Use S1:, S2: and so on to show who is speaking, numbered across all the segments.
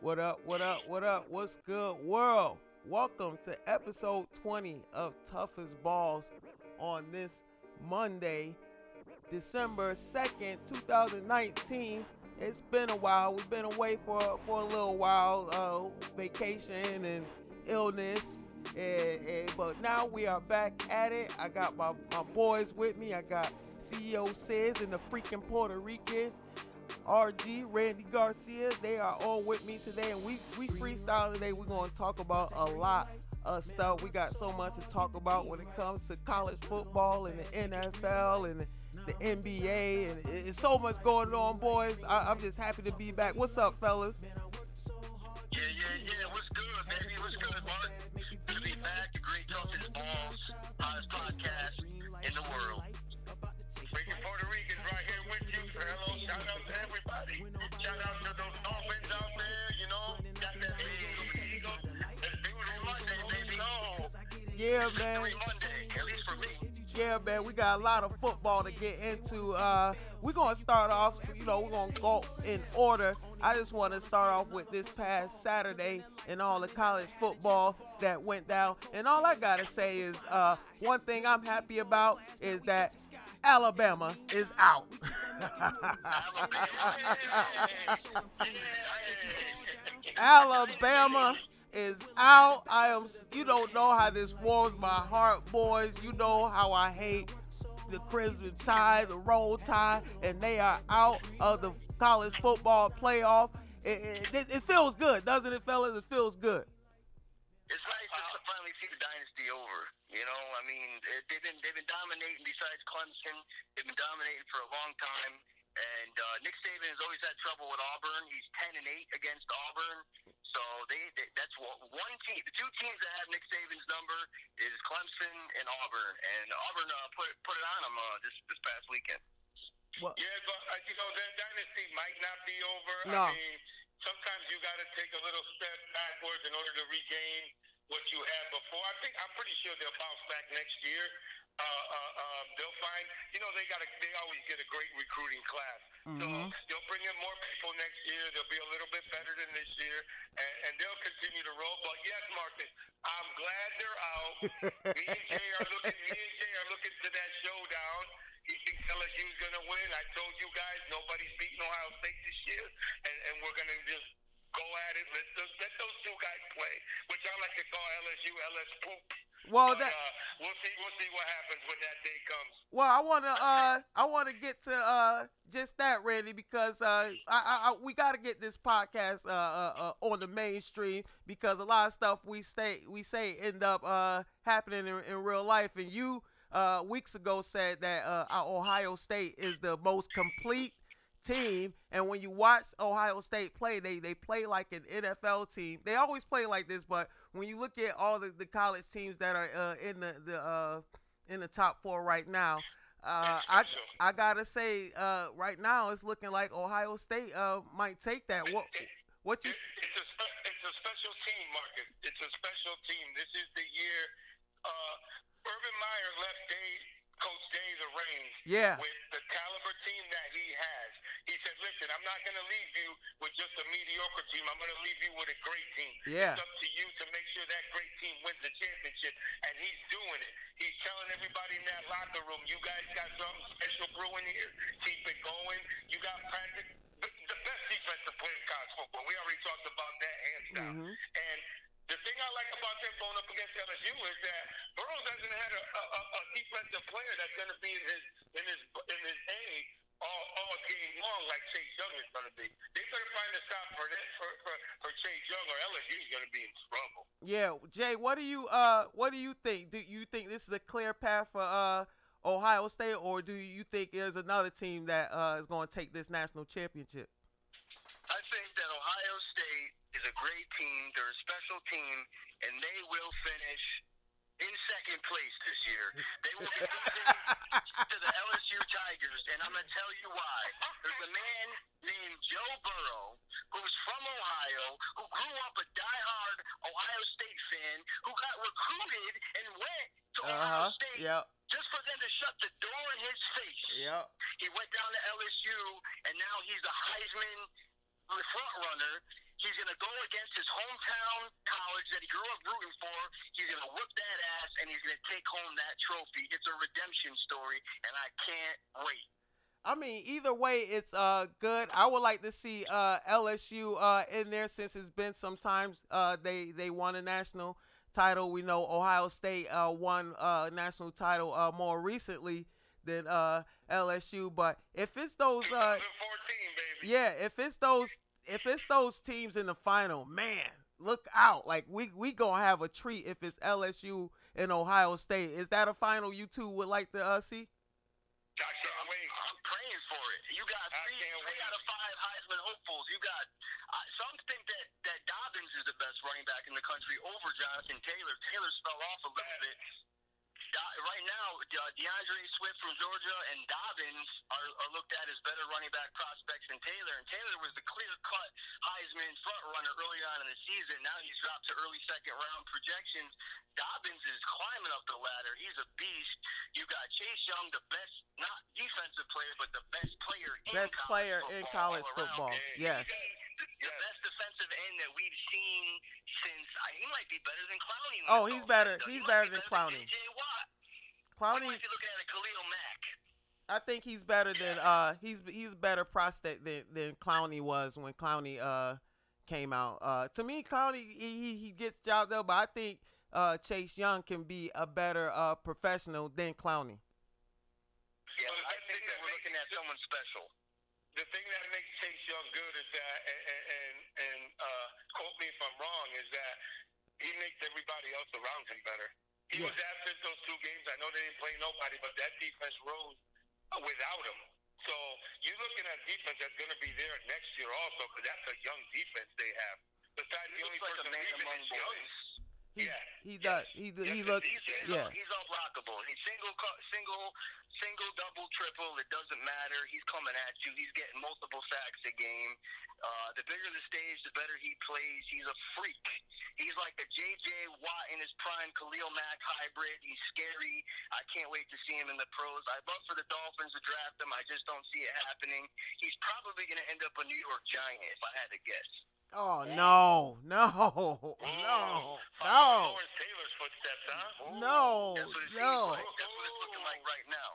S1: What up, what up, what up? What's good, world? Welcome to episode 20 of Toughest Balls on this Monday, December 2nd, 2019. It's been a while. We've been away for, for a little while, uh, vacation and illness. And, and- but now we are back at it. I got my, my boys with me. I got CEO Says and the freaking Puerto Rican. RG, Randy Garcia, they are all with me today, and we we freestyle today. We're gonna talk about a lot of stuff. We got so much to talk about when it comes to college football and the NFL and the NBA, and it- it's so much going on, boys. I, I'm just happy to be back. What's up, fellas?
S2: Yeah, yeah, yeah. What's good, baby? What's good, Mark? Good to be back. The great balls, hottest podcast in the world.
S1: Yeah, man.
S2: Victory Monday, at least for me.
S1: Yeah, man, we got a lot of football to get into. Uh, we're gonna start off, you know, we're gonna go in order. I just want to start off with this past Saturday and all the college football that went down. And all I gotta say is, uh, one thing I'm happy about is that Alabama is out. Alabama is out. I am. You don't know how this warms my heart, boys. You know how I hate the Crimson Tide, the Roll Tide, and they are out of the college football playoff. It, it, it feels good, doesn't it, fellas? It feels good.
S2: It's nice to finally see the dynasty over. You know, I mean, they've been they've been dominating. Besides Clemson, they've been dominating for a long time. And uh, Nick Saban has always had trouble with Auburn. He's ten and eight against Auburn. So they, they that's one one team. The two teams that have Nick Saban's number is Clemson and Auburn. And Auburn uh, put put it on him uh, this this past weekend.
S1: Well,
S3: Yeah, but uh, you know that dynasty might not be over.
S1: No.
S3: I mean, sometimes you got to take a little step backwards in order to regain what you had before. I think I'm pretty sure they'll bounce back next year. Uh, uh, um, they'll find, you know, they got a, they always get a great recruiting class. So
S1: Mhm.
S3: they'll bring in more people next year. They'll be a little bit better than this year, and, and they'll continue to roll. But yes, Marcus, I'm glad they're out. me and Jay are looking. Me and Jay are looking to that showdown. He thinks LSU's gonna win. I told you guys nobody's beating Ohio State this year, and, and we're gonna just go at it. Let those let those two guys play, which I like to call LSU LS poop.
S1: well,
S3: But,
S1: that.
S3: uh, we'll see. We'll see what happens when that day comes.
S1: Well, I wanna uh I wanna get to uh just that, Randy, because uh I, I, I we gotta get this podcast uh, uh, uh on the mainstream because a lot of stuff we say we say end up uh happening in, in real life, and you uh weeks ago said that uh Ohio State is the most complete team and when you watch Ohio State play they they play like an NFL team they always play like this but when you look at all the, the college teams that are uh, in the the uh in the top four right now. Uh, I I gotta say, uh, right now it's looking like Ohio State uh, might take that. What what you?
S3: It's a spe- it's a special team, Marcus. It's a special team. This is the year. Uh, Urban Meyer left Day, Coach Day the reins
S1: Yeah,
S3: with the caliber team that he has. He said, "Listen, I'm not going to leave you with just a mediocre team. I'm going to leave you with a great team.
S1: Yeah.
S3: It's up to you to make sure that great team wins the championship." And he's doing it. He's telling everybody in that locker room, "You guys got something special brewing here. Keep it going. You got practice." The best defensive player in college football. We already talked about that hands down.
S1: Mhm.
S3: And the thing I like about them going up against LSU is that Burrows doesn't have a, a, a a defensive player that's going to be in his in his in his A all, all game long like Chase Young is going to be. They better find a stop for this for, for, for Chase Young or LSU is going to be in trouble.
S1: yeah. Jay, what do you uh what do you think? Do you think this is a clear path for uh Ohio State, or do you think there's another team that uh is going to take this national championship?
S2: I think that Ohio State is a great team. They're a special team, and they will finish in second place this year. They will be losing to the LSU Tigers, and I'm going to tell you why. There's a man named Joe Burrow who's from Ohio, who grew up a diehard Ohio State fan, who got recruited and went to
S1: Uh
S2: Ohio. State
S1: Yep.
S2: just for them to shut the door in his face.
S1: Yep.
S2: He went down to LSU, and now he's a Heisman front runner. He's going to go against his hometown college that he grew up rooting for. He's going to whip that ass, and he's going to take home that trophy. It's a redemption story, and I can't wait.
S1: I mean, either way, it's uh good. I would like to see uh LSU uh in there since it's been some times uh they they won a national title. We know Ohio State uh won uh a national title uh more recently than uh LSU, but if it's those uh
S3: 2014, baby.
S1: yeah, if it's those if it's those teams in the final, man, look out. Like we we going to have a treat if it's LSU and Ohio State. Is that a final you two would like to uh see?
S3: I can't wait.
S2: I'm praying for it. You got three, three out of five Heisman hopefuls. You got uh, some think that that Dobbins is the best running back in the country over Jonathan Taylor. Taylor's fell off a little bit. Right now, uh, D'Andre Swift from Georgia and Dobbins are, are looked at as better running back prospects than Taylor. And Taylor was the clear-cut Heisman front runner early on in the season. Now he's dropped to early second round projections. Dobbins is climbing up the ladder. He's a beast. You got Chase Young, the best, not defensive player, but the best player in
S1: Best
S2: college
S1: player
S2: football
S1: in college football.
S3: Yeah,
S1: Yes.
S2: The best defensive end that we've seen since uh, he might be better than Clowney.
S1: Oh, he's better.
S2: done.
S1: He's
S2: He
S1: better
S2: be
S1: than Clowney.
S2: Watt.
S1: Clowney
S2: might be looking at a Khalil Mack.
S1: I think he's better than uh he's he's better prospect than than Clowney was when Clowney uh came out. Uh to me Clowney he he, gets job though, but I think uh Chase Young can be a better uh professional than Clowney.
S2: Yeah, I think that we're looking at someone special.
S3: The thing that makes Chase Young good is that, and and, and, and uh, quote me if I'm wrong, is that he makes everybody else around him better. He
S1: Yeah.
S3: was absent those two games. I know they didn't play nobody, but that defense rose uh, without him. So you're looking at a defense that's going to be there next year also, because that's a young defense they have. Besides,
S2: He
S3: the only
S2: looks like a
S3: person
S2: man
S3: leaving
S2: among
S3: is Young.
S1: He
S3: Yeah.
S1: he
S3: Yes.
S1: does he
S3: Yes,
S1: he looks
S2: He's, he's,
S1: yeah.
S2: he's unblockable. He's single, single, single, double, triple. It doesn't matter. He's coming at you. He's getting multiple sacks a game. Uh, the bigger the stage, the better he plays. He's a freak. He's like a J.J. Watt in his prime, Khalil Mack hybrid. He's scary. I can't wait to see him in the pros. I'd love for the Dolphins to draft him. I just don't see it happening. He's probably going to end up a New York Giant, if I had to guess.
S1: Oh no, no, no,
S3: Following
S1: no,
S3: Lawrence Taylor's footsteps, huh?
S1: no,
S2: That's what it
S1: no.
S2: like. That's what it's looking like right now.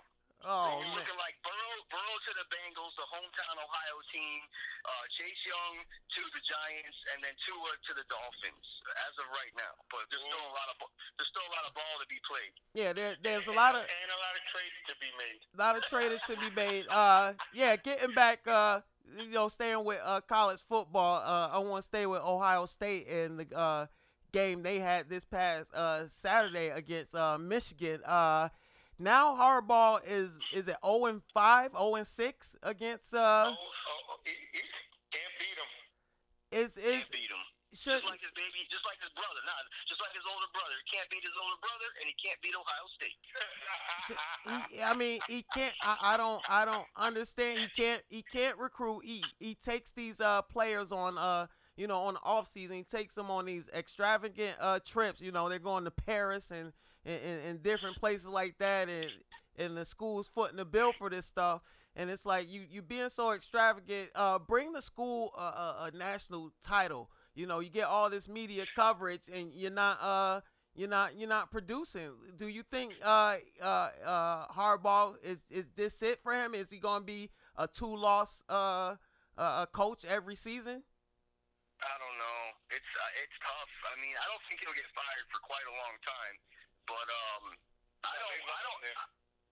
S1: Oh
S2: It's
S1: man.
S2: looking like Burrow, Burrow to the Bengals, the hometown Ohio team. Uh, Chase Young to the Giants, and then Tua to the Dolphins. As of right now, but there's still a lot of there's still a lot of ball to be played.
S1: Yeah, there, there's a lot of
S3: and a lot of trades to be made.
S1: A lot of trading to be made. Uh, yeah, getting back. Uh, you know, staying with uh college football. Uh, I want to stay with Ohio State and the uh game they had this past uh Saturday against uh Michigan. Uh, now Harbaugh is is it 0 and 5, 0 and 6 against uh
S3: Oh, oh, oh, he, he can't beat him.
S1: is is
S2: Can't beat him.
S1: Should
S2: Just like his baby, just like his brother. Nah, just like his older brother. He can't beat his older brother, and he can't beat Ohio State.
S1: he, I mean, he can't. I, I don't. I don't understand. He can't. He can't recruit. He he takes these uh players on uh you know on the off season. He takes them on these extravagant uh trips. You know they're going to Paris and and, and, and different places like that. And and the school's footing the bill for this stuff. And it's like you you being so extravagant. Uh, bring the school a, a, a national title. You know you get all this media coverage and you're not uh you're not you're not producing. Do you think uh uh uh Harbaugh is is this it for him? Is he going to be a two loss uh uh coach every season?
S2: I don't know. It's uh, it's tough. I mean, I don't think he'll get fired for quite a long time. But um, I don't. I don't.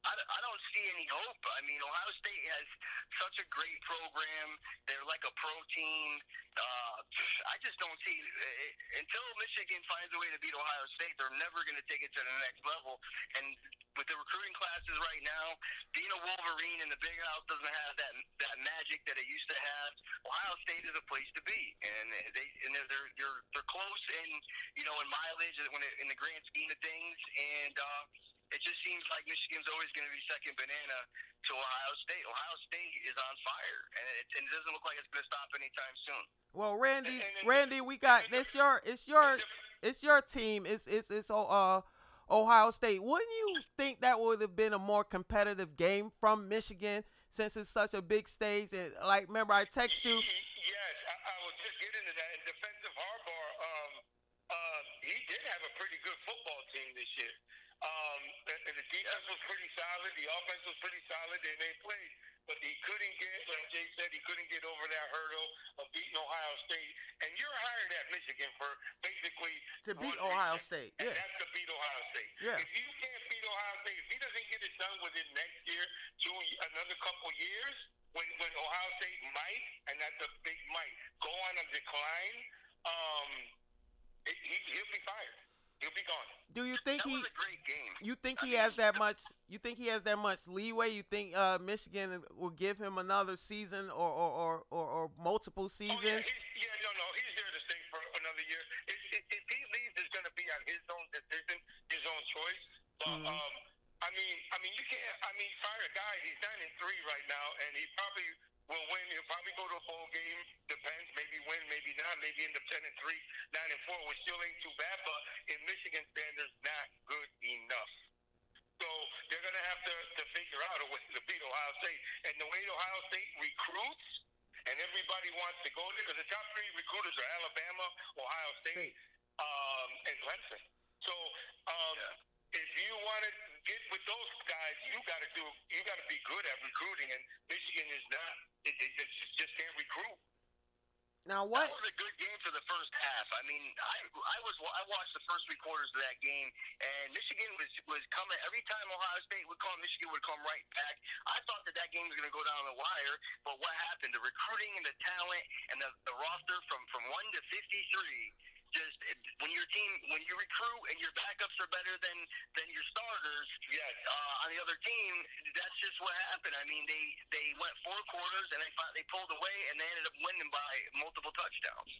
S2: I, I don't see any hope. I mean, Ohio State has such a great program. They're like a pro team. Uh, I just don't see uh, until Michigan finds a way to beat Ohio State, they're never going to take it to the next level. And with the recruiting classes right now, being a Wolverine in the Big House doesn't have that that magic that it used to have. Ohio State is a place to be, and they and they're they're they're, they're close in you know in mileage when it, in the grand scheme of things, and. uh it just seems like Michigan's always going to be second banana to Ohio State. Ohio State is on fire, and it, and it doesn't look like it's going to stop anytime soon.
S1: Well, Randy,
S3: And- and-
S1: Randy, we got it's your it's your it's your team. It's it's it's uh Ohio State. Wouldn't you think that would have been a more competitive game from Michigan since it's such a big stage? And like, remember I text you.
S3: Yes, I, I was just getting to that. In defensive Harbaugh, um, uh, he did have a pretty good football team this year. Um, and the defense was pretty solid. The offense was pretty solid. They made plays, but he couldn't get, like Jay said, he couldn't get over that hurdle of beating Ohio State. And you're hired at Michigan for basically
S1: To beat Ohio State,
S3: and
S1: yeah.
S3: that's to beat Ohio State.
S1: Yeah.
S3: If you can't beat Ohio State, if he doesn't get it done within next year, two another couple years, when when Ohio State might, and that's a big might, go on a decline, um, it, he, he'll be fired. He'll be gone.
S1: Do you think
S2: That
S1: he?
S2: was a great game.
S1: You think
S2: I
S1: he
S2: mean,
S1: has that much? You think he has that much leeway? You think uh, Michigan will give him another season or or, or, or, or multiple
S3: Oh, yeah,
S1: seasons?
S3: yeah, no, no, he's there to stay for another year. If, if, if he leaves, it's going to be on his own decision, his own choice. But
S1: Mhm.
S3: um, I mean, I mean, you can't. I mean, fire a guy. He's nine and three right now, and he probably will win. He'll probably go to a bowl game. Depends. Maybe win. Maybe not. Maybe end up ten and three, nine and four, which still ain't too bad. But in Michigan standards, not good enough. So they're going to have to, to figure out a way to beat Ohio State. And the way Ohio State recruits, and everybody wants to go there, because the top three recruiters are Alabama, Ohio State,
S1: State.
S3: um, and Clemson. So um, if you want to get with those guys, you got to do, you got to be good at recruiting. And Michigan is not. It, it just can't recruit.
S1: Now what?
S2: That was a good game for the first half. I mean, I I was I watched the first three quarters of that game, and Michigan was was coming every time Ohio State would come, Michigan would come right back. I thought that that game was going to go down the wire, but what happened? The recruiting and the talent and the, the roster from from one to fifty three. Just when your team, when you recruit and your backups are better than than your starters,
S3: Yes.
S2: uh, on the other team, that's just what happened. I mean, they they went four quarters and they fought, they pulled away and they ended up winning by multiple touchdowns.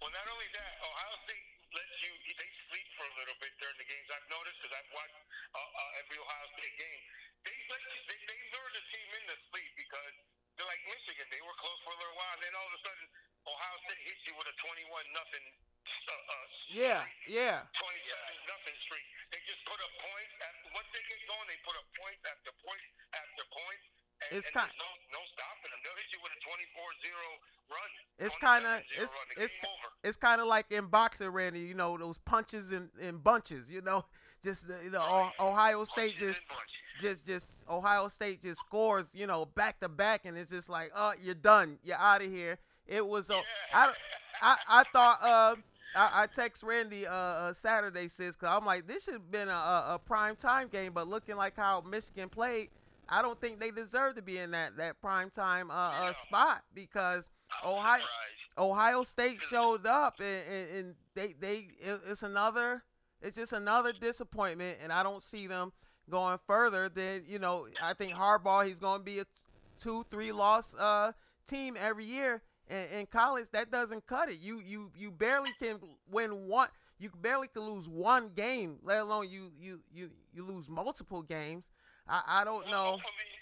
S3: Well, not only that, Ohio State lets you, they sleep for a little bit during the games. I've noticed because I've watched uh, uh, every Ohio State game. They let you, they, they lure the team into sleep because they're like Michigan. They were close for a little while, and then all of a sudden, Ohio State hits you with a 21 nothing.
S1: Yeah, yeah.
S3: 27 nothing streak. They just put up points. After, once they get going, they put up points after points after points. And,
S1: It's kind-
S3: no, no stopping them. They'll hit you with a 24-0 run.
S1: It's kinda- it's- it's-
S3: over.
S1: It's kind of like in boxing, Randy. You know those punches in, in bunches. You know, just the, the O- Ohio State just just just Ohio State just scores. You know, back to back, and it's just like, oh, you're done. You're out of here. It was. Uh, I, I I thought. Uh, I, I text Randy uh, uh Saturday sis, cause I'm like, this should have been a, a, a prime time game, but looking like how Michigan played, I don't think they deserve to be in that that prime time uh, uh spot because Ohio. Ohio State showed up and, and, and they they it, it's another it's just another disappointment and I don't see them going further than you know I think Harbaugh he's going to be a two three loss uh team every year and in college that doesn't cut it you you you barely can win one you barely can lose one game let alone you you you you lose multiple games I I don't
S3: Well,
S1: know
S3: Hopefully,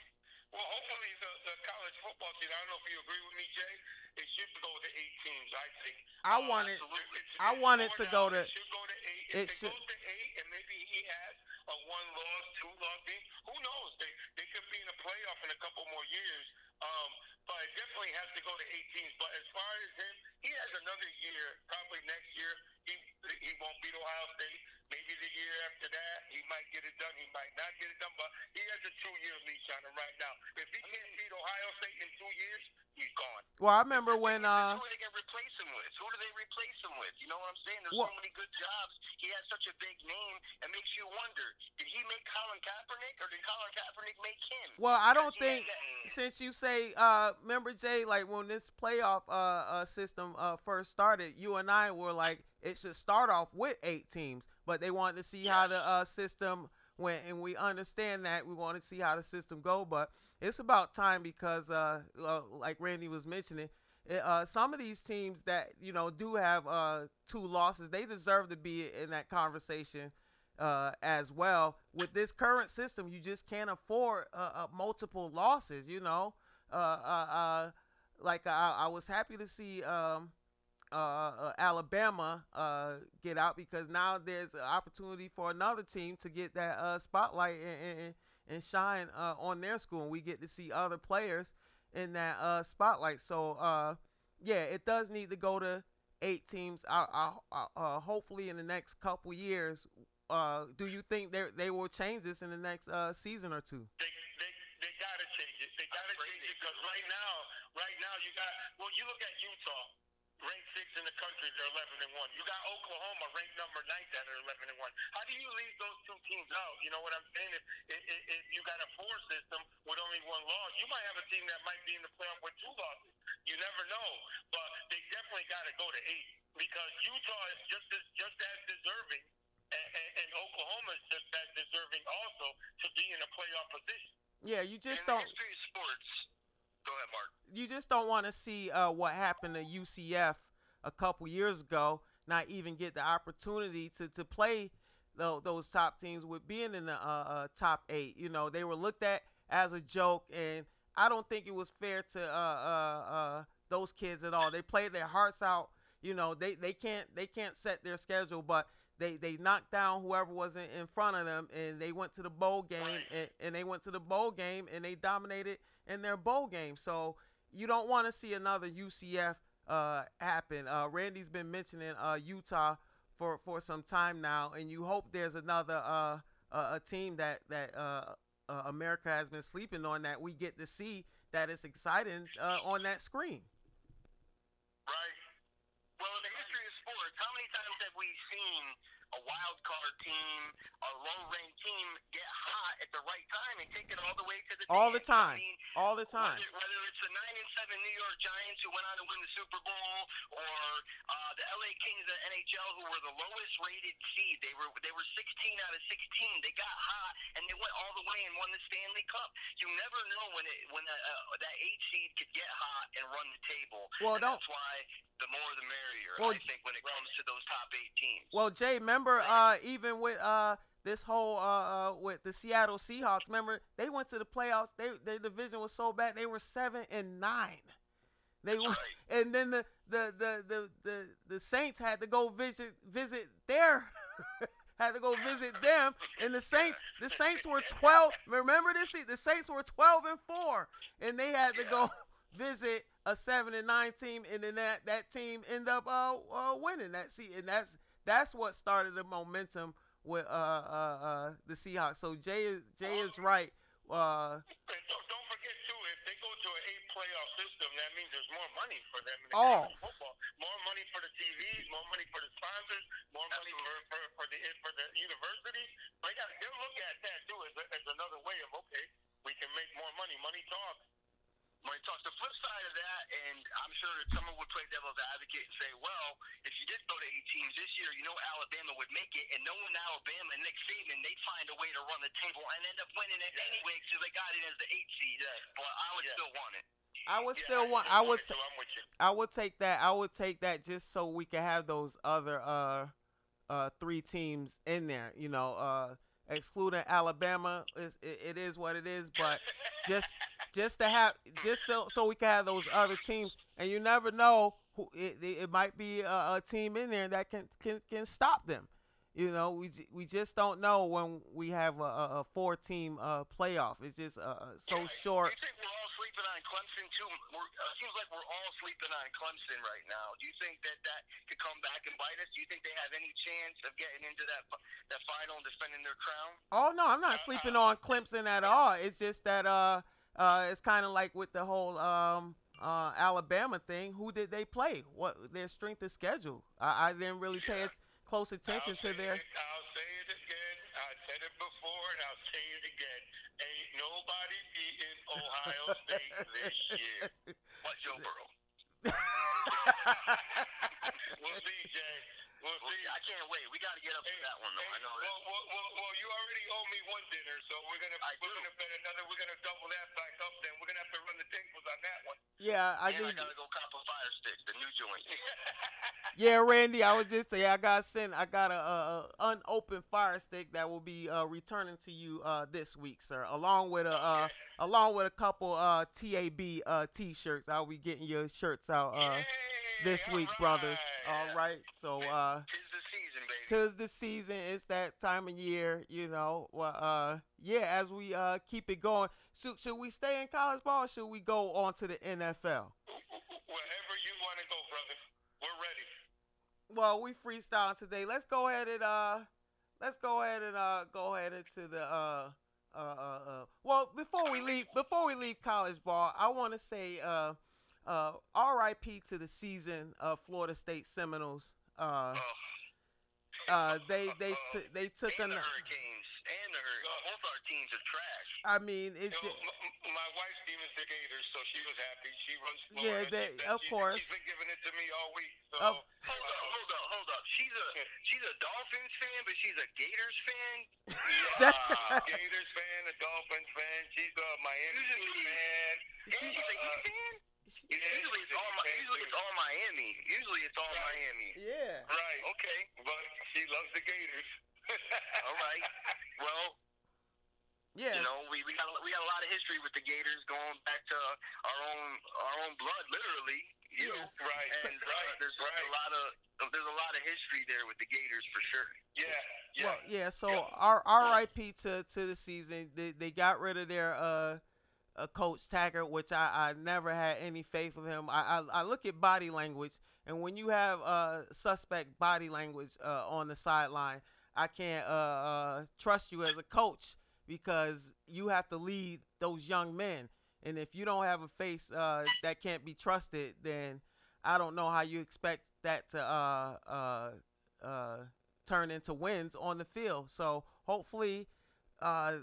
S3: well, hopefully the, the college football team. I don't know if you agree with me, Jay. It should go to eight teams. I think.
S1: I
S3: Uh,
S1: want it. I want it to go to-
S3: It should go to eight.
S1: it
S3: If it,
S1: should-
S3: goes to eight, and maybe he has a one loss, two loss team. Who knows? They they could be in a playoff in a couple more years. Um, but it definitely has to go to eight teams. But as far as him, he has another year. Probably next year, he he won't beat Ohio State. Maybe the year after that, he might get it done. He might not get it done. But he has a two-year leash on him right now. If he can't beat Ohio State in two years, he's gone.
S1: well I remember when uh
S2: who are they to replace him with? Who do they replace him with? You know what I'm saying? There's
S1: Well-
S2: so many good jobs. He has such a big name. It makes you wonder: Did he make Colin Kaepernick, or did Colin Kaepernick make him?
S1: Well, I don't think since you say uh remember Jay like when this playoff uh, uh system uh first started, you and I were like it should start off with 8 teams, but they wanted to see how the uh system went and we understand that we want to see how the system go, but it's about time because uh, uh like Randy was mentioning uh, some of these teams that you know do have uh, two losses, they deserve to be in that conversation uh, as well. With this current system, you just can't afford uh, uh, multiple losses. You know, like I, I was happy to see um, Alabama get out because now there's an opportunity for another team to get that spotlight and, and, and shine uh, on their school, and we get to see other players in that uh, spotlight. So uh, yeah, it does need to go to eight teams. Uh, uh, uh, hopefully, in the next couple years, uh, do you think they they will change this in the next uh, season or two?
S3: They, they, they gotta change it. They gotta change it because right now, right now you got. Well, you look at Utah, ranked six in the country. They're eleven and one. You got Oklahoma, ranked number ninth, that are eleven and one. How do you leave those two teams out? You know what I'm saying? If, if, if you got a four system with only one loss, you might have a team that might be in the playoff with two losses. You never know, but they definitely got to go to eight because Utah is just as just as deserving. And, and, and Oklahoma is just as deserving also to be in a playoff position.
S1: Yeah, you just
S2: in
S1: don't.
S2: history of sports. Go ahead, Mark.
S1: You just don't want to see uh, what happened to UCF a couple years ago. Not even get the opportunity to to play tho- those top teams with being in the uh, uh, top eight. You know, they were looked at as a joke, and I don't think it was fair to uh, uh, uh, those kids at all. They played their hearts out. You know, they, they can't they can't set their schedule, but they, they knocked down whoever was in, in front of them, and they went to the bowl game, and, and they went to the bowl game, and they dominated in their bowl game. So you don't want to see another UCF uh, happen. Uh, Randy's been mentioning uh, Utah for, for some time now, and you hope there's another uh, a, team that that uh, uh, America has been sleeping on that we get to see that is exciting uh, on that screen.
S2: Right. Well, in the history of sports, how many times have we seen a wild card team, a low ranked team get hot at the right time and take it all the way to the
S1: All the time.
S2: I mean,
S1: All the time.
S2: Whether, whether it's the nine and seven New York Giants who went on to win the Super Bowl, or uh, the LA Kings of the NHL who were the lowest rated seed, they were they were 16 out of 16. They got hot and they went all the way and won the Stanley Cup. You never know when it when a, uh, that eight seed could get hot and run the table.
S1: Well,
S2: and
S1: don't-
S2: that's why the more the merrier.
S1: Well,
S2: I think when it comes to those top eight teams.
S1: Well, Jay, remember uh, even with uh, this whole uh, uh, with the Seattle Seahawks, remember they went to the playoffs. They their division was so bad they were seven and nine. They were,
S2: right.
S1: and then the the, the the the the Saints had to go visit visit their had to go visit them, and the Saints the Saints were twelve. Remember this? The Saints were twelve and four, and they had to go visit a seven and nine team, and then that that team end up uh, uh winning that seat, and that's that's what started the momentum with uh uh uh the Seahawks. So Jay is Jay is right. Uh,
S3: And don't, don't forget too, if they go to an eight playoff system, that means there's more money for them in the
S1: Oh.
S3: football. More money for the TVs, more money for the sponsors, more money for for, for the for the universities. They got they'll look at that too as, a, as another way of okay, we can make more money. Money talks.
S2: When it talks the flip side of that, and I'm sure that someone would play devil's advocate and say, well, if you did go to eight teams this year, you know Alabama would make it, and knowing Alabama and Nick Saban, they find a way to run the table and end up winning it anyway because they got it as the eight seed. But I would
S3: Yeah.
S2: still want it.
S1: I would
S3: Yeah,
S1: still want.
S3: just
S1: I would.
S3: wanted to- I'm with you.
S1: I would take that. I would take that just so we can have those other uh uh three teams in there. You know, uh excluding Alabama, is it, it is what it is. But just just to have just so so we can have those other teams, and you never know who it, it, it might be a, a team in there that can can can stop them. You know, we we just don't know when we have a, a, four team uh playoff. It's just uh so short.
S2: Do you think we're all sleeping on Clemson too? We're, uh, seems like we're all sleeping on Clemson right now. Do you think that that could come back and bite us? Do you think they have any chance of getting into that that final and defending their crown?
S1: Oh no, I'm not sleeping on Clemson at all. It's just that uh uh it's kind of like with the whole um uh Alabama thing. Who did they play? What their strength of schedule? I, I didn't really pay it close attention
S3: I'll
S1: to
S3: say
S1: their.
S3: It, I'll say it again. I said it before, and I'll say it again. Ain't nobody beating Ohio State this year.
S2: What Joe Burrow?
S3: We'll see, Jay. We'll
S2: Well,
S3: see.
S2: see, I can't wait. We got to get up to that one though. I know that.
S3: well, well, well, well, you already owe me one dinner, so we're gonna
S2: I
S3: we're
S2: do.
S3: gonna bet another. We're gonna double that back up. Then we're gonna have to run the tables on that one.
S1: Yeah, I
S2: and
S1: do.
S2: I gotta go the new joint.
S1: Yeah, Randy, I was just say I got sent. I got a, a, unopened fire stick that will be uh, returning to you uh, this week, sir, along with a uh, along with a couple uh, TAB uh, t-shirts. I'll be getting your shirts out uh, this week,
S3: all
S1: brothers. All right, so. Uh,
S2: Tis the season, baby.
S1: tis the season it's that time of year you know well uh yeah as we uh keep it going should, should we stay in college ball or should we go on to the nfl
S3: Wherever you want to go, brother. We're ready.
S1: Well, we freestyle today. Let's go ahead and uh, let's go ahead and uh, go ahead into the uh, uh, uh, uh. Well, before we leave, before we leave college ball, I want to say uh, uh, R.I.P. to the season of Florida State Seminoles. Uh,
S2: Oh,
S1: uh, they they t- they took
S2: and
S1: an.
S2: the Hurricanes and the Hurricanes. Both our teams are trash.
S1: I mean, it's
S3: You know, m- m- my wife's team is the Gators, so she was happy. She runs Florida.
S1: Yeah, they-
S3: said
S1: of
S3: she-
S1: course.
S3: She's been giving it to me all week. So,
S1: Of-
S2: Hold up, hold up, hold up. She's a she's a Dolphins fan, but she's a Gators fan.
S1: That's-
S2: Wow.
S3: Gators fan, a Dolphins fan. She's a Miami
S2: Usually-
S3: Heat fan.
S2: and she's a Heat uh, fan.
S3: Yeah,
S2: Usually
S3: she's
S2: it's all
S3: Heat
S2: Mi-
S3: fan,
S2: usually it's all Miami. Usually it's all
S3: Right.
S2: Miami.
S1: yeah.
S3: Right.
S2: Okay,
S3: But she loves the Gators.
S2: all right. Well,
S1: Yeah.
S2: you know we, we got a- we got a lot of history with the Gators going back to our own our own blood, literally. You know,
S3: Right.
S2: and uh,
S3: right.
S2: there's
S3: right.
S2: a lot of there's a lot of history there with the Gators for sure.
S3: Yeah. Yeah.
S1: Well, yeah. So
S3: Yeah.
S1: R- R.I.P. to to the season. They they got rid of their uh, uh coach Taggart, which I I never had any faith in him. I I, I look at body language, and when you have uh suspect body language uh on the sideline, I can't uh, uh trust you as a coach because you have to lead those young men. And if you don't have a face uh, that can't be trusted, then I don't know how you expect that to uh, uh, uh, turn into wins on the field. So hopefully, uh,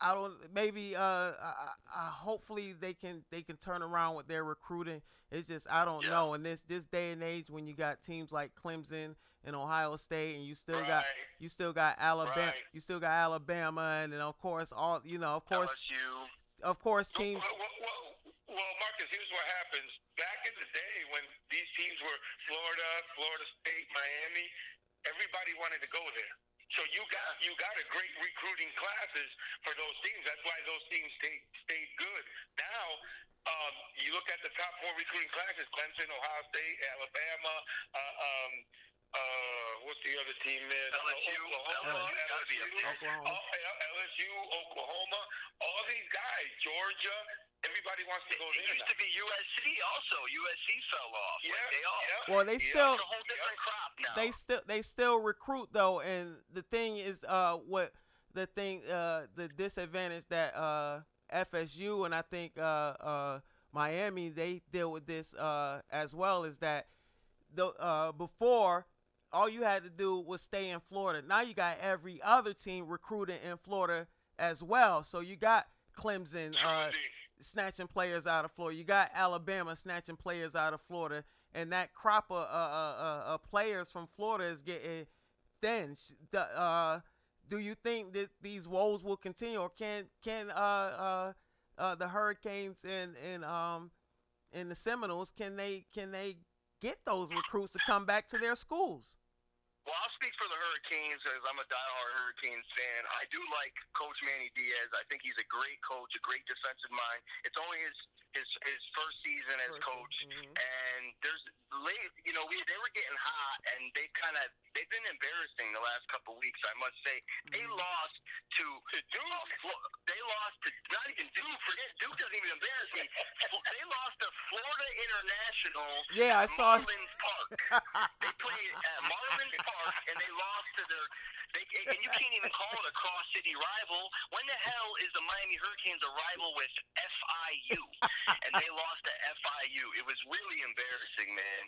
S1: I don't maybe uh, I, I, hopefully they can they can turn around with their recruiting. It's just I don't
S2: Yeah.
S1: know in this this day and age when you got teams like Clemson and Ohio State and you still got you still got Alabama
S3: Right.
S1: you still got Alabama and then of course all you know of course
S2: LSU.
S1: of course teams
S3: Well, well, well, well, Marcus, here's what happens. Back in the day when these teams were Florida, Florida State, Miami, everybody wanted to go there. So you got you got a great recruiting classes for those teams. That's why those teams stayed stayed good. Now, um, you look at the top four recruiting classes: Clemson, Ohio State, Alabama. Uh, um, uh, what's the other team there?
S2: LSU.
S3: Oklahoma,
S2: LSU 's gotta be.
S1: Oklahoma.
S3: all- LSU, Oklahoma, all these guys, Georgia, everybody wants to go
S2: It
S3: there.
S2: used to be USC also. USC fell off.
S3: Yeah,
S2: like they all.
S3: yeah.
S1: well they
S3: Yeah.
S1: still
S2: It's a whole different crop now.
S1: they still they still recruit though and the thing is uh what the thing uh the disadvantage that uh FSU and I think uh uh Miami they deal with this uh as well is that the uh before all you had to do was stay in Florida. Now you got every other team recruiting in Florida as well. So you got Clemson uh snatching players out of Florida. You got Alabama snatching players out of Florida, and that crop of uh, uh, uh, players from Florida is getting thin. Uh, do you think that these woes will continue, or can can uh, uh, uh, the Hurricanes and and um and the Seminoles can they can they get those recruits to come back to their schools?
S2: Well, I'll speak for the Hurricanes as I'm a diehard Hurricanes fan. I do like Coach Manny Diaz. I think he's a great coach, a great defensive mind. It's only his his his first season as
S1: First
S2: coach,
S1: season, mhm.
S2: and there's late. You know, we they were getting hot, and they kind of they've been embarrassing the last couple weeks. I must say, they
S1: Mhm.
S2: lost to Duke. They lost to not even Duke. Forget Duke doesn't even embarrass me. They lost to Florida International.
S1: Yeah, I
S2: at
S1: saw-
S2: Marlins Park. They played at Marlins Park and they lost to their. They, and you can't even call it a cross city rival. When the hell is the Miami Hurricanes a rival with FIU? And they lost to FIU. It was really embarrassing, man.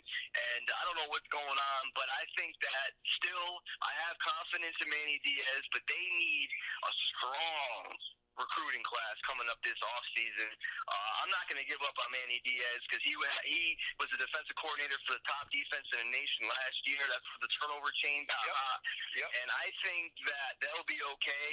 S2: And I don't know what's going on, but I think that still I have confidence in Manny Diaz, but they need a strong recruiting class coming up this offseason. Uh, I'm not going to give up on Manny Diaz because he he was the defensive coordinator for the top defense in the nation last year. That's where the turnover chain
S3: Yep.
S2: hot.
S3: Yep.
S2: And I think that they'll be okay.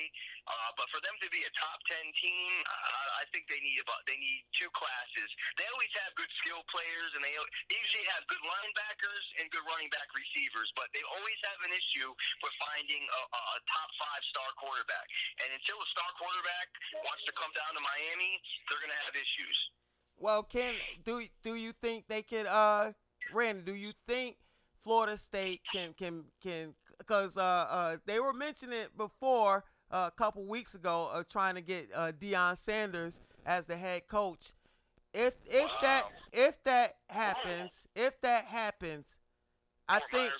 S2: Uh, but for them to be a top ten team, uh, I think they need about they need two classes. They always have good skill players, and they they usually have good linebackers and good running back receivers. But they always have an issue with finding a, a a top five star quarterback. And until a star quarterback wants to come down to Miami, they're going to have issues.
S1: Well, can do do you think they could uh Randy, do you think Florida State can can can cuz uh uh they were mentioning it before uh, a couple weeks ago uh, trying to get uh Deion Sanders as the head coach. If if that if that happens, if that happens, I think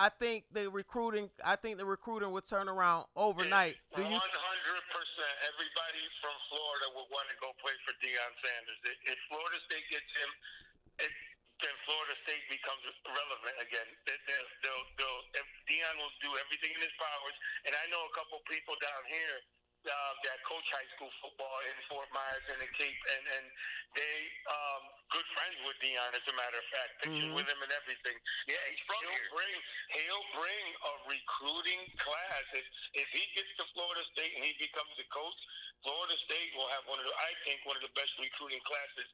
S1: I think the recruiting I think the recruiting would turn around overnight. Do you?
S3: hundred percent. Everybody from Florida would want to go play for Deion Sanders. If- If Florida State gets him, it, then Florida State becomes relevant again. They- They'll, they'll, they'll, if Deion will do everything in his powers, and I know a couple people down here uh, that coach high school football in Fort Myers and the Cape, and and they um, good friends with Deion. As a matter of fact, pictures
S1: Mhm.
S3: with him and everything.
S2: Yeah, he's from
S3: He'll
S2: here.
S3: bring he'll bring a recruiting class. If if he gets to Florida State and he becomes a coach, Florida State will have one of the I think one of the best recruiting classes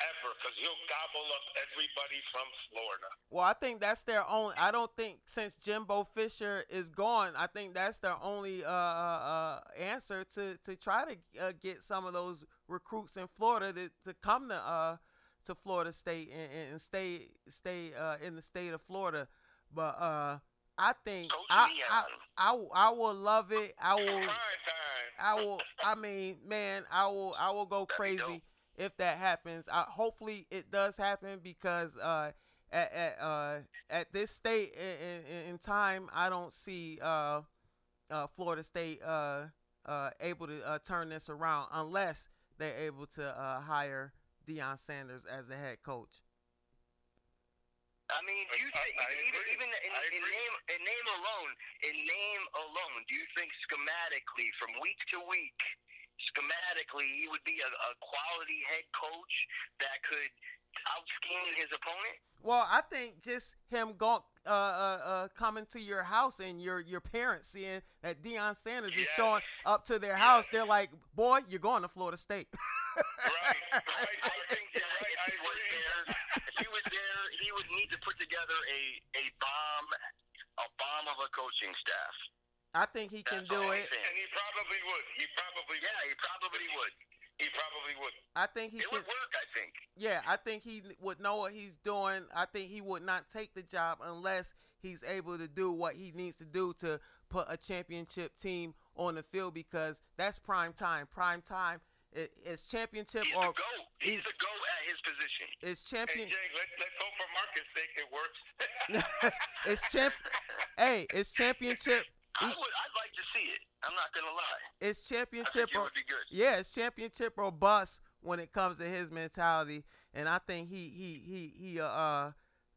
S3: ever because he'll gobble up everybody from Florida.
S1: Well, I think that's their only. I don't think since Jimbo Fisher is gone, I think that's their only uh, uh, answer to to try to uh, get some of those recruits in Florida to, to come to uh to Florida State and, and stay stay uh, in the state of Florida. But uh, I think I, I, I will- I will love it. I will. I will. I mean, man, I will. I will go
S2: That'd
S1: crazy. If that happens. I, hopefully, it does happen because uh, at at uh, at this state in, in, in time, I don't see uh, uh, Florida State uh, uh, able to uh, turn this around unless they're able to uh, hire Deion Sanders as the head coach.
S2: I mean, do you
S3: I-
S2: think
S3: I
S2: even even in, in name in name alone, in name alone, do you think schematically from week to week, schematically he would be a, a quality head coach that could out scheme his opponent?
S1: Well, I think just him going, uh, uh, uh, coming to your house and your your parents seeing that Deion Sanders is showing up to their house, they're like, "Boy, you're going to Florida State."
S3: Right, right.
S2: I think that
S3: Right, I
S2: was
S3: agree.
S2: there, if he was there, he would need to put together a a bomb, a bomb of a coaching staff.
S1: I think he can
S2: That's
S1: do
S2: all
S1: it.
S2: think.
S3: And he probably would. He probably
S2: Yeah, he probably would.
S3: He probably would.
S1: I think he
S2: It
S1: can.
S2: would work, I think.
S1: Yeah, I think he would know what he's doing. I think he would not take the job unless he's able to do what he needs to do to put a championship team on the field because that's prime time. Prime time i- is championship
S2: He's
S1: or
S2: the go. He's the go at his position.
S1: is
S3: Hey
S1: champion.
S3: Jay, let's let's hope for Marcus' sake it works.
S1: it's champ. Hey, it's championship.
S2: I would. I'd like to see it. I'm not gonna lie.
S1: It's championship.
S2: it
S1: Or,
S2: would be good.
S1: yeah, it's championship or bust when it comes to his mentality, and I think he he he he uh, uh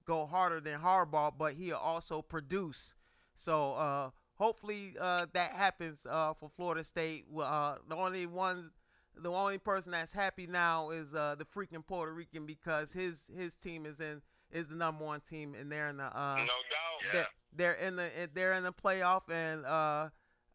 S1: go harder than Harbaugh, but he'll also produce. So uh, hopefully uh, that happens uh, for Florida State. Well, Uh, the only ones, the only person that's happy now is uh, the freaking Puerto Rican because his his team is in is the number one team, and they're in the uh,
S3: no doubt.
S2: Yeah.
S1: They're, in the they're in the playoff, and uh,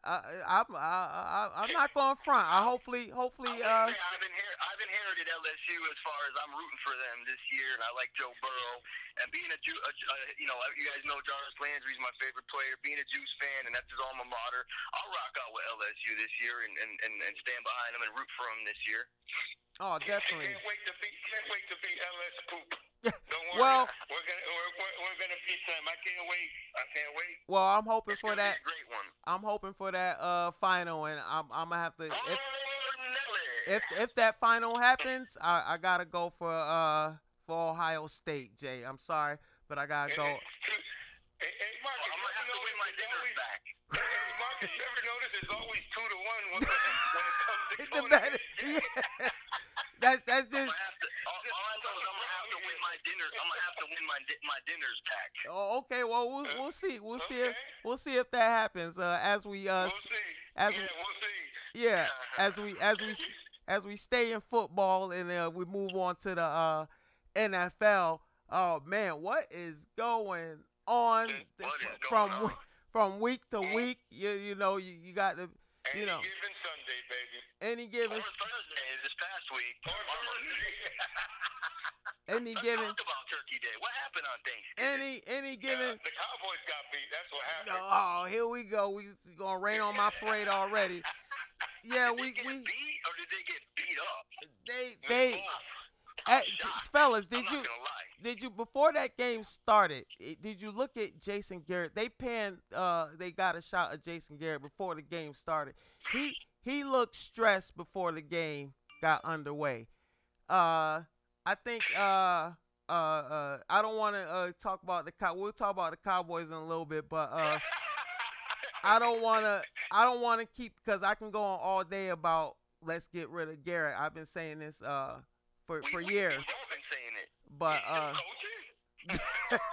S1: I, I'm I, I, I'm not going front. I hopefully hopefully uh,
S2: I've, inher- I've inherited LSU as far as I'm rooting for them this year, and I like Joe Burrow. And being a, Ju- a, Ju- uh, you know, you guys know Jarvis Landry's my favorite player. Being a Juice fan, and that's his alma mater, I'll rock out with LSU this year and, and, and, and stand behind them and root for them this year.
S1: oh definitely.
S3: Can't wait to beat. Can't wait to beat LS Poop. Don't worry.
S1: Well-
S3: we're gonna we're, we're, we're gonna beat them. I can't wait. I can't wait.
S1: Well, I'm hoping
S2: It's
S1: for that.
S2: great one.
S1: I'm hoping for that uh final, and I'm I'm gonna have to if
S2: Oh, Nelly.
S1: if if that final happens, I I gotta go for uh for Ohio State, Jay. I'm sorry, but I gotta
S3: And
S1: go.
S3: it's two- Hey, hey, Marcus,
S2: I'm gonna have
S3: you
S2: to win my
S3: it's
S2: dinners
S3: always-
S2: back.
S3: Hey, Marcus, you ever notice it's always two to one when, when it comes to
S1: It's the better,
S3: against-
S1: yeah. That that's
S2: I'm
S1: just
S2: gonna have to. All, all I know is I'm gonna have to win my dinner. I'm gonna have to win my my dinners back.
S1: oh, okay. Well, we'll we'll see. We'll see if we'll see if that happens. Uh, as we uh
S3: We'll see.
S1: as
S3: yeah,
S1: we-
S3: we'll see.
S1: yeah as we as we as we stay in football and uh, we move on to the uh NFL. Oh man, what is going on
S2: What is
S1: from
S2: going
S1: we-
S2: on?
S1: from week to week? You you know you, you got the
S3: Any
S1: you know
S3: given Sunday, baby.
S1: any given
S2: Or Thursday this past week.
S1: Any
S2: Let's
S1: given
S2: talk about Turkey Day. What happened on Thanksgiving?
S1: any any
S3: Yeah,
S1: given.
S3: the Cowboys got beat. That's what happened.
S1: Oh, here we go. We gonna rain on my parade already. Yeah,
S2: did
S1: we
S2: they get
S1: we
S2: beat or did they get beat up?
S1: they they.
S3: Both.
S1: eh, fellas, did you did you before that game started? Did you look at Jason Garrett? They panned. Uh, they got a shot of Jason Garrett before the game started. He he looked stressed before the game got underway. Uh, I think uh uh, uh, I don't want to uh, talk about the cow. We'll talk about the Cowboys in a little bit, but uh, I don't want to. I don't want to keep because I can go on all day about let's get rid of Garrett. I've been saying this uh for
S2: We,
S1: for
S2: we,
S1: years,
S2: We've all been saying it.
S1: but uh,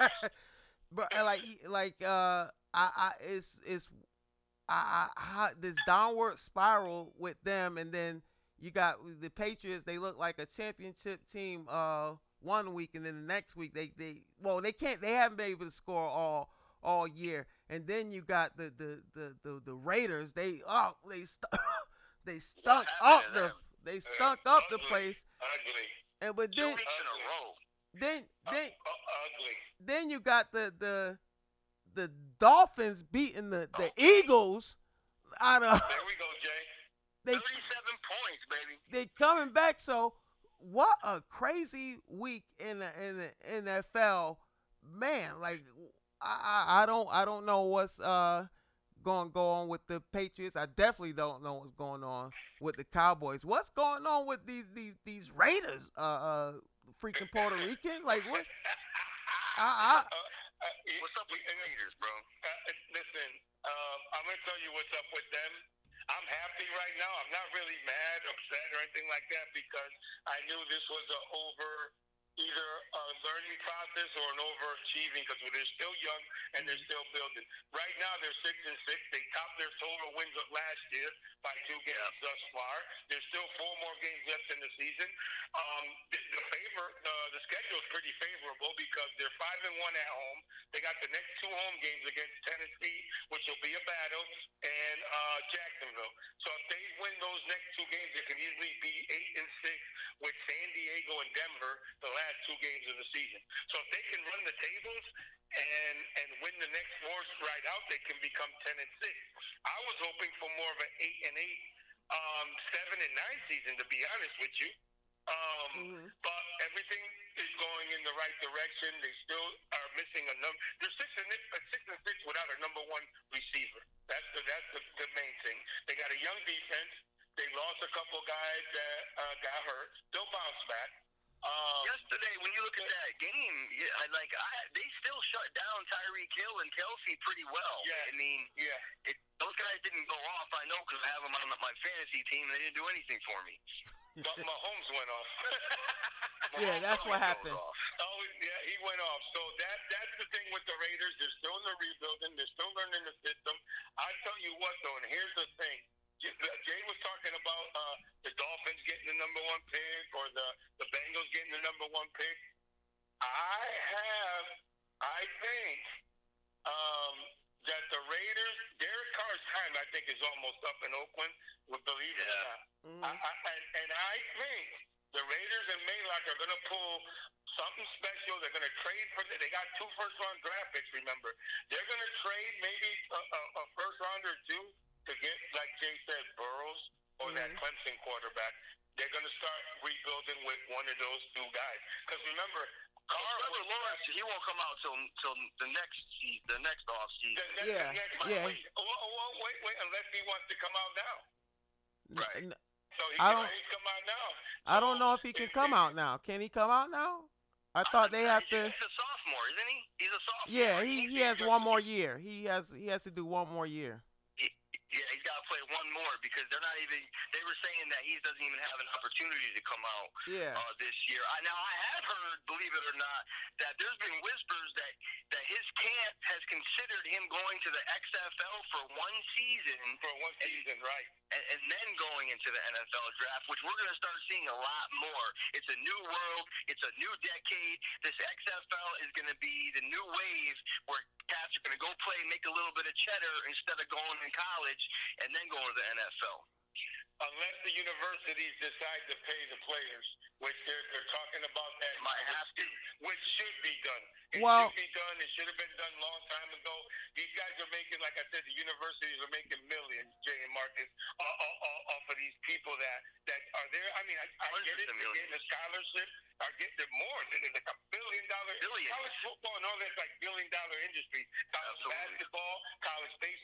S1: but like like uh, I I it's it's I, I, I this downward spiral with them, and then you got the Patriots. They look like a championship team uh one week, and then the next week they they well they can't they haven't been able to score all all year, and then you got the the the the, the Raiders. They oh they st- they stunk up the
S2: them?
S1: they stunk up the place,
S3: Ugly.
S1: and but then
S2: in a
S1: then then
S3: Uh, ugly.
S1: then you got the the the Dolphins beating the the
S2: Okay.
S1: Eagles out of
S3: There we go, Jay.
S1: They
S2: 37 points, baby.
S1: they coming back. So what a crazy week in the in the NFL, man. Like I I, don't I don't know what's uh going to go on with the Patriots. I definitely don't know what's going on with the Cowboys. What's going on with these these these Raiders? Uh uh freaking Puerto Rican like what? I, I
S3: Uh, uh,
S2: What's up with the Raiders, bro?
S3: Uh, listen, um, I'm gonna tell you what's up with them. I'm happy right now. I'm not really mad, upset, or anything like that because I knew this was a over either a learning process or an overachieving because they're still young and they're mm-hmm. still building. Right now they're six and six. They topped their total wins of last year by two games thus far. There's still four more games left in the season. Um, the, the favor, the, the schedule is pretty favorable because they're five and one at home. They got the next two home games against Tennessee, which will be a battle, and uh, Jacksonville. So if they win those next two games, it can easily be eight and six with San Diego and Denver the last two games of the season. So if they can run the tables and and win the next four right out, they can become ten and six. I was hoping for more of an eight and eight, um, seven and nine season, to be honest with you. Um,
S1: Mhm.
S3: But everything is going in the right direction. They still are missing a number. They're six and uh, six and six without a number one receiver. That's the that's the, the main thing. They got a young defense. They lost a couple guys that uh, got hurt. They'll bounce back. Um,
S2: Yesterday, when you look at that game, yeah, I, like I, they still shut down Tyreek Hill and Kelce pretty well.
S3: Yeah.
S2: I mean,
S3: Yeah.
S2: it, those guys didn't go off. I know because I have them on my fantasy team. They didn't do anything for me.
S3: But Mahomes went off.
S1: Yeah, that's what happened.
S3: Oh yeah, he went off. So that that's the thing with the Raiders. They're still in the rebuilding. They're still learning the system. I tell you what though, and here's the thing. Jay was talking about uh, the Dolphins getting the number one pick or the the Bengals getting the number one pick. I have, I think, um, that the Raiders, Derek Carr's time, I think, is almost up in Oakland. Would believe it or not.
S1: Mhm.
S3: I, I, and, and I think the Raiders and Mayock are going to pull something special. They're going to trade for. They got two first round draft picks. Remember, they're going to trade maybe a, a, a first rounder or two to get, like Jay said, Burrows or that
S1: Mhm.
S3: Clemson quarterback. They're going to start rebuilding with one of those two guys. Because remember, Carr
S2: Trevor
S3: was
S2: Lawrence, he won't come out till till the next season, the next off season.
S3: the,
S1: Yeah,
S3: the next
S1: yeah.
S3: Wait, oh, oh, oh, wait, wait, unless he wants to come out now.
S2: Right.
S1: N-
S3: So he
S1: I
S3: can
S1: don't-
S3: only come out now.
S1: I don't know if he can come out now. Can he come out now? I thought they have to.
S2: He's a sophomore, isn't he? He's a sophomore.
S1: Yeah, he,
S2: needs
S1: he has one more year. He has he has to do one more year.
S2: Yeah, he's got to play one more because they're not even. They were saying that he doesn't even have an opportunity to come out
S1: Yeah.
S2: uh, this year. I, now I have heard, believe it or not, that there's been whispers that that his camp has considered him going to the XFL for one season
S3: for one season, right?
S2: and, and then going into the NFL draft, which we're going to start seeing a lot more. It's a new world. It's a new decade. This XFL is going to be the new wave where cats are going to go play, make a little bit of cheddar instead of going in college and then going to the NFL.
S3: Unless the universities decide to pay the players, which they're, they're talking about that,
S2: Might have to.
S3: which should be done. It
S1: Well-
S3: should be done. It should have been done a long time ago. These guys are making, like I said, the universities are making millions, Jay and Marcus, uh, uh, uh, off of these people that that are there. I mean, I, I get it. They're getting a
S2: millions.
S3: scholarship. Are getting more than like a billion dollar.
S2: Billions.
S3: College football and all that's like billion dollar industry. College
S2: Absolutely.
S3: basketball, college baseball, everything you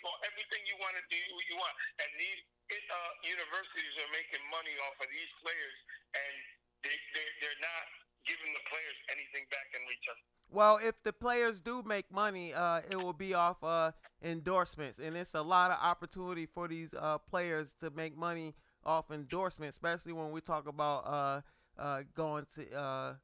S3: want to do, you want. And these it, uh, universities are making money off of these players, and they, they they're not giving the players anything back in return.
S1: Well, if the players do make money, uh, it will be off uh, endorsements, and it's a lot of opportunity for these uh, players to make money off endorsements, especially when we talk about uh, uh, going to uh,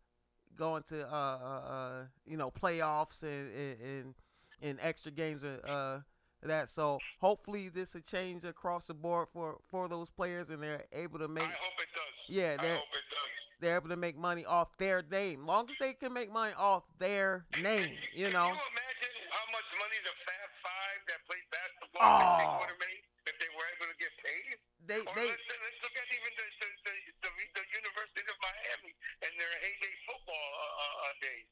S1: going to you know playoffs and and, and, and extra games uh, that. So hopefully this will change across the board for for those players, and they're able to make
S3: I hope it does.
S1: Yeah, they're-
S3: hope it does.
S1: they're able to make money off their name. Long as they can make money off their name, you know.
S3: Can you imagine how much money the Fab Five that played basketball
S1: Oh.
S3: would have made if they were able to get paid?
S1: They
S3: Or
S1: they
S3: let's, let's look at even the the, the, the, the University of Miami and their heyday football uh, uh, days.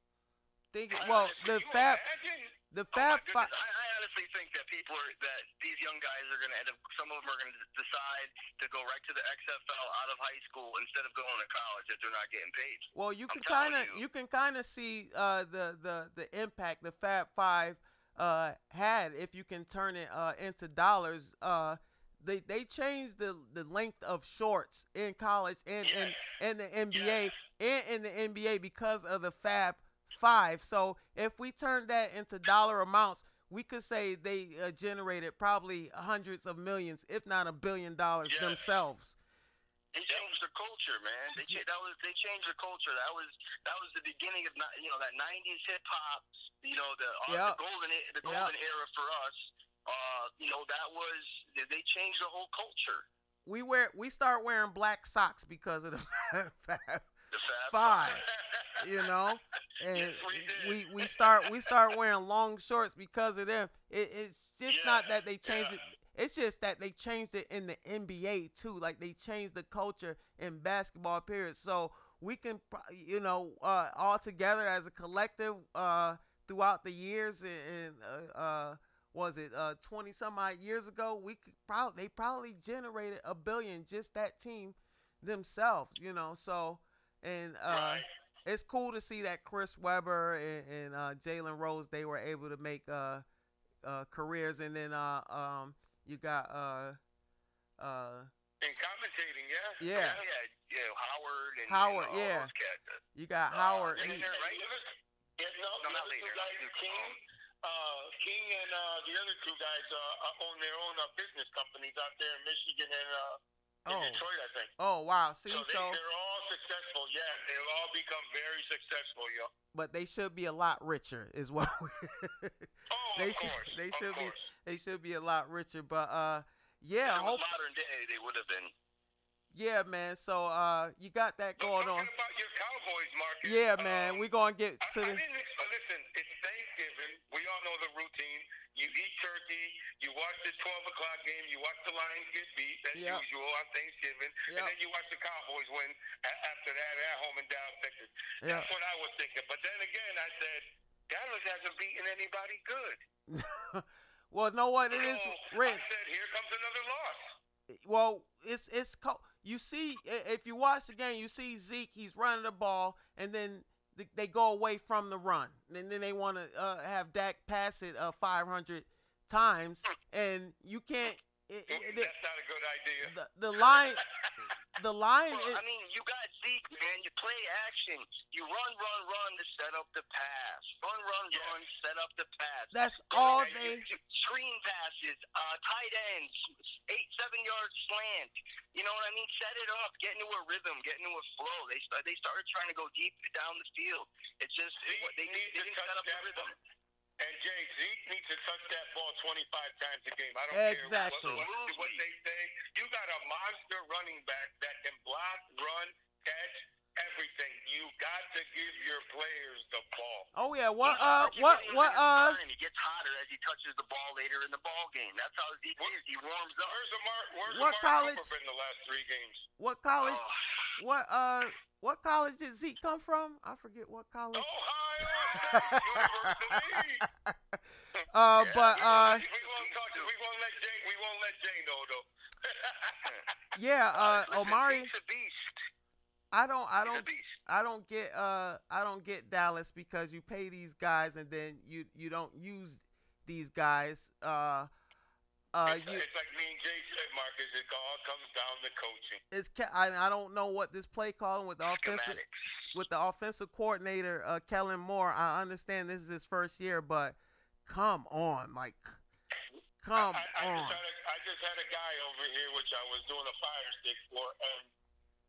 S1: think well the Fab
S3: imagine?
S1: the
S2: Oh
S1: Fab Five.
S2: I, I honestly think that people are that these young guys are going to end up. Some of them are going to decide to go right to the XFL out of high school instead of going to college if they're not getting paid.
S1: Well, you can kind of
S2: you.
S1: you can kind of see uh, the the the impact the Fab Five uh, had if you can turn it uh, into dollars. Uh, they they changed the the length of shorts in college and in in the NBA and in the NBA because of the Fab Five. So if we turn that into dollar amounts. We could say they uh, generated probably hundreds of millions, if not a billion dollars themselves.
S2: They changed the culture, man. They that was they changed the culture. That was that was the beginning of you know that '90s hip hop. You know the, uh,
S1: Yep.
S2: the golden the
S1: Yep.
S2: golden era for us. Uh, you know that was they- changed the whole culture.
S1: We wear we start wearing black socks because of the Fab
S2: The Fab
S1: Five, you know, and
S3: Yes, we
S1: we we start we start wearing long shorts because of them. It, it's just
S3: Yeah,
S1: not that they changed
S3: yeah.
S1: it. It's just that they changed it in the NBA too. Like they changed the culture in basketball. Period. So we can, you know, uh, all together as a collective uh, throughout the years and, and uh, uh, was it uh, twenty some odd years ago? We could probably they probably generated a billion just that team themselves. You know, so and uh,
S3: Right.
S1: it's cool to see that Chris Webber and, and uh, Jalen Rose they were able to make uh, uh, careers, and then uh, um, you got uh, uh,
S3: In commentating, yeah.
S1: Yeah.
S2: yeah, yeah, Howard and
S1: Howard,
S2: and all
S1: yeah. you got
S2: Uh,
S1: Howard. He-
S2: right?
S3: Yeah, no,
S2: No, not later.
S3: King, uh, King and uh, the other two guys uh, uh, own their own uh, business companies out there in Michigan and uh, in
S1: Oh.
S3: Detroit, I think.
S1: oh wow! See,
S3: So, they,
S1: so
S3: they're all successful. Yeah, they've all become very successful, yo.
S1: but they should be a lot richer, is what.
S3: Oh,
S1: they
S3: of
S1: should
S3: course.
S1: they should be they should be a lot richer, but uh, yeah, hope,
S2: modern day, they would have been.
S1: yeah, man. So uh, you got that
S3: But
S1: going on.
S3: about your Cowboys, Marcus.
S1: Yeah, man.
S3: um,
S1: We gonna get to
S3: I
S1: the.
S3: didn't listen. It's Thanksgiving. We all know the routine. You eat turkey. You watch the twelve o'clock game. You watch the Lions get beat as
S1: Yep.
S3: usual on Thanksgiving,
S1: Yep.
S3: and then you watch the Cowboys win after that at home in Dallas, Texas.
S1: Yeah.
S3: That's what I was thinking. But then again, I said Dallas hasn't beaten anybody good.
S1: well, know what it is,
S3: So
S1: Rick.
S3: I said, here comes another loss.
S1: well, it's it's co- you see if you watch the game, you see Zeke he's running the ball, and then th- they go away from the run, and then they want to uh, have Dak pass it uh, 500 times, and you can't. It, it, it-
S3: That's not a good idea.
S1: the the line, the line.
S2: Well,
S1: is,
S2: I mean, you got Zeke, man. You play action. You run, run, run to set up the pass. Run, run,
S3: Yeah.
S2: run, set up the pass.
S1: that's
S2: Go
S1: all
S2: ahead,
S1: they.
S2: you- you- Screen passes, uh, tight ends, eight, seven yard slant. You know what I mean? Set it up, get into a rhythm, get into a flow. They start, they started trying to go deep down the field. It's just
S3: Zeke
S2: what they, they
S3: needs
S2: didn't set up the rhythm.
S3: And Jay, Zeke needs to touch that ball 25 times a game. I don't
S1: Exactly.
S3: care what, what, what they say. You got a monster running back that can block, run, catch, everything. You got to give your players the ball.
S1: Oh yeah, what uh, what what uh.
S2: He gets hotter as he touches the ball later in the ball game. That's how is. He warms up.
S3: Where's Amar? Where's
S1: What
S3: Amari
S1: college-
S3: Cooper been the last three games?
S1: what college,
S2: Oh.
S1: what uh, what college did Zeke come from? I forget what college.
S3: Ohio State.
S1: Uh, but uh,
S3: we won't talk. We won't let Jay. We won't let Jay know though.
S1: yeah, uh, Omari.
S2: Zeke's a beast.
S1: I don't, I don't. I don't get, uh, I don't get Dallas because you pay these guys and then you you don't use these guys. Uh, Uh,
S3: it's,
S1: you,
S3: it's like me and Jay said, Marcus. It all comes down to coaching.
S1: it's I, I don't know what this play calling with the offensive with the offensive coordinator uh, Kellen Moore. I understand this is his first year, but come on, like come
S3: I, I,
S1: on.
S3: just a, I just had a guy over here, which I was doing a fire stick for, and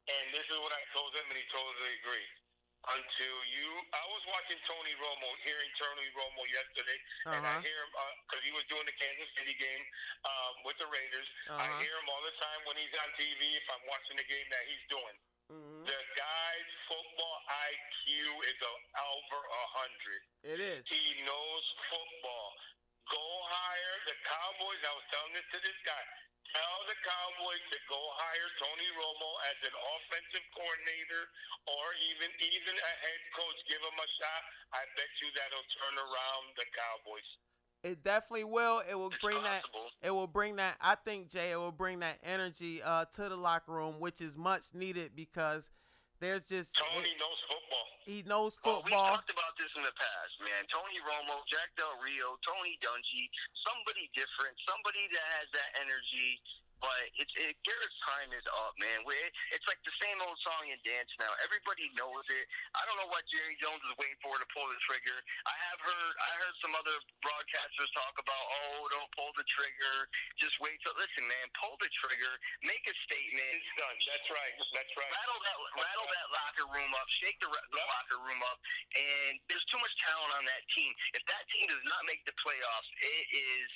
S3: and this is what I told him, and he totally agreed. Until you, I was watching Tony Romo, hearing Tony Romo yesterday, and I
S1: Uh-huh.
S3: hear him because he was doing the Kansas City game um, with the Raiders. I
S1: Uh-huh.
S3: hear him all the time when he's on TV. If I'm watching the game that he's doing,
S1: Mhm.
S3: the guy's football IQ is a, over a hundred.
S1: It is.
S3: He knows football. Go hire the Cowboys. I was telling this to this guy. Tell the Cowboys to go hire Tony Romo as an offensive coordinator or even even a head coach. Give him a shot. I bet you that'll turn around the Cowboys.
S1: It definitely will. It will
S2: It's
S1: bring that. It will bring that. I think Jay. It will bring that energy uh, to the locker room, which is much needed because there's just
S3: Tony
S1: it-
S3: knows football.
S1: he knows
S2: Well, we've talked about this in the past, man. Tony Romo, Jack Del Rio, Tony Dungy, somebody different, somebody that has that energy. But it's it, Garrett's time is up, man. We, it's like the same old song and dance now. Everybody knows it. I don't know what Jerry Jones is waiting for to pull the trigger. I have heard I heard some other broadcasters talk about, oh, don't pull the trigger. Just wait till listen, man. Pull the trigger. Make a statement
S3: It's done. That's right. That's right.
S2: rattle that rattle that locker room up, shake the, the
S3: Yep.
S2: locker room up, and there's too much talent on that team. If that team does not make the playoffs, it is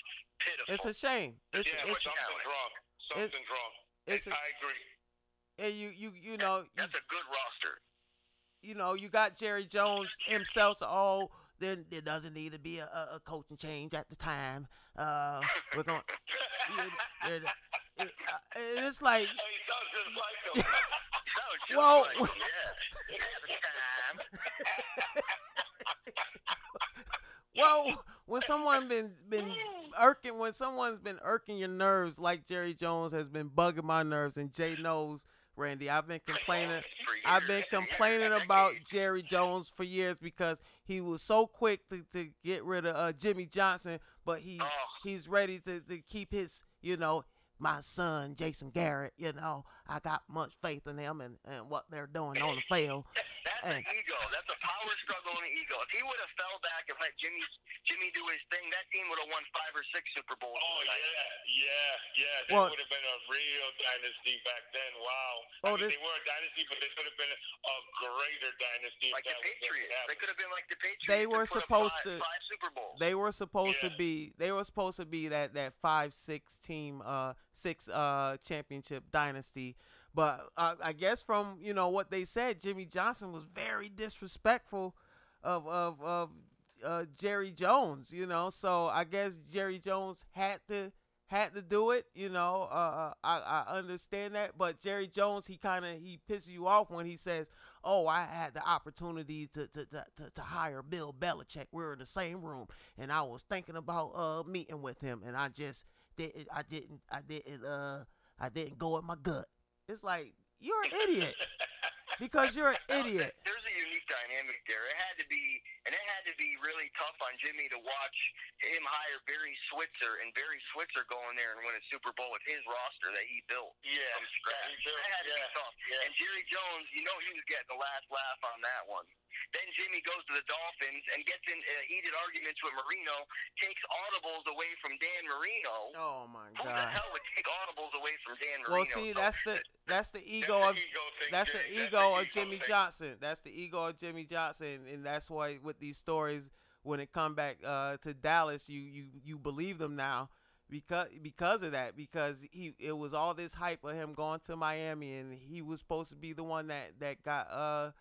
S2: pitiful.
S1: It's a shame. It's
S3: yeah,
S1: it's
S3: something's wrong. Something's wrong.
S1: it's
S3: I agree.
S1: and you you you know you,
S2: That's a good roster.
S1: you know you got Jerry Jones himself. So oh, then there doesn't need to be a, a, a coaching change at the time. Uh, we're going. it, it, it, uh, it's like
S3: like him.
S2: Sounds just
S1: Well-
S2: like yeah. At the time.
S1: Well, when someone been been irking, when someone's been irking your nerves, like Jerry Jones has been bugging my nerves, and Jay knows, Randy, I've been complaining. I've been
S2: years, for years,
S1: complaining about Jerry Jones for years because he was so quick to, to get rid of uh, Jimmy Johnson, but he
S2: Oh.
S1: he's ready to, to keep his, you know, my son Jason Garrett. You know, I got much faith in them and, and what they're doing on the field.
S2: That's an ego. That's a power struggle and an ego. If he would have fell back and let Jimmy Jimmy do his thing, that team would have won five or six Super Bowls.
S3: Oh
S2: tonight.
S3: yeah, yeah, yeah. That
S1: Well-
S3: would have been a real dynasty back then. Wow.
S1: Oh,
S3: I mean,
S1: this-
S3: they were a dynasty, but they could have been a greater dynasty.
S2: Like the Patriots.
S3: what
S2: They could have been like the Patriots.
S1: They were supposed
S2: five,
S1: to-
S2: five Super Bowls.
S1: They were supposed to be they were supposed to be that that five six team uh six uh championship dynasty. But uh, I guess from you know what they said, Jimmy Johnson was very disrespectful of of of uh, Jerry Jones. You know, so I guess Jerry Jones had to had to do it. You know, uh, I I understand that, but Jerry Jones he kind of he pisses you off when he says, "Oh, I had the opportunity to to, to to to hire Bill Belichick. We were in the same room, and I was thinking about uh meeting with him, and I just didn't I didn't I didn't uh I didn't go with my gut." It's like you're an idiot because you're an idiot.
S2: There's a unique dynamic there. It had to be, and it had to be really tough on Jimmy to watch him hire Barry Switzer and Barry Switzer go in there and win a Super Bowl with his roster that he built
S3: Yeah,
S2: from scratch.
S3: he built,
S2: That had to
S3: yeah,
S2: be tough.
S3: yeah.
S2: And Jerry Jones, you know, he was getting the last laugh on that one. Then Jimmy goes to the Dolphins and gets in uh, heated arguments with Marino, takes audibles away from Dan Marino.
S1: Oh my god!
S2: Who the hell would take audibles away from Dan Marino?
S1: Well, see,
S2: So,
S1: that's the that's the ego
S3: That's
S1: of
S3: the ego thing,
S1: that's the
S3: Jay. That's
S1: ego of
S3: ego
S1: Jimmy
S3: thing.
S1: Johnson. That's the ego of Jimmy Johnson, and that's why with these stories, when it come back uh, to Dallas, you you you believe them now because because of that. Because he it was all this hype of him going to Miami, and he was supposed to be the one that that got uh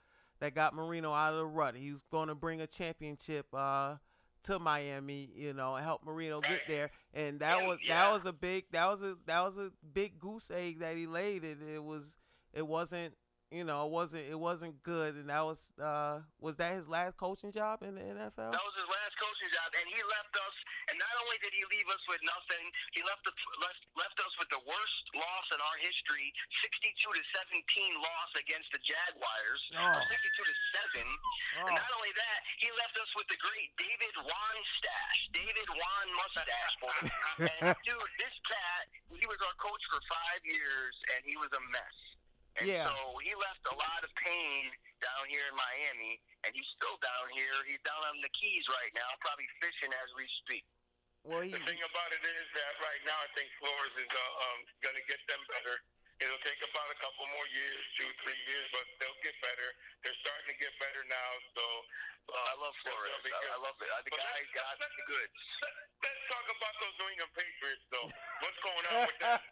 S1: that got Marino out of the rut. He was going to bring a championship uh to Miami, you know, and help Marino get there. And that
S2: Yeah,
S1: was
S2: yeah.
S1: that was a big that was a that was a big goose egg that he laid, and it was it wasn't you know it wasn't it wasn't good, and that was uh was that his last coaching job in the NFL?
S2: That was his last coaching job, and he left us. And not only did he leave us with nothing, he left us left, left us with the worst loss in our history, 62 to 17 loss against the Jaguars,
S1: Oh.
S2: 62 to seven.
S1: Oh.
S2: And not only that, he left us with the great David Wan stash, David Wan mustache, and dude, this cat, he was our coach for five years, and he was a mess. And
S1: Yeah.
S2: so he left a lot of pain down here in Miami, and he's still down here. He's down on the Keys right now, probably fishing as we speak.
S1: Well, he
S3: The thing about it is that right now I think Flores is uh, um, going to get them better. It'll take about a couple more years, two, three years, but they'll get better. They're starting to get better now. So uh,
S2: I love Flores. I. I love it. Uh, The
S3: But
S2: guy's
S3: let's-
S2: got
S3: let's-
S2: the goods.
S3: Let's talk about those New England Patriots, though. What's going on with that?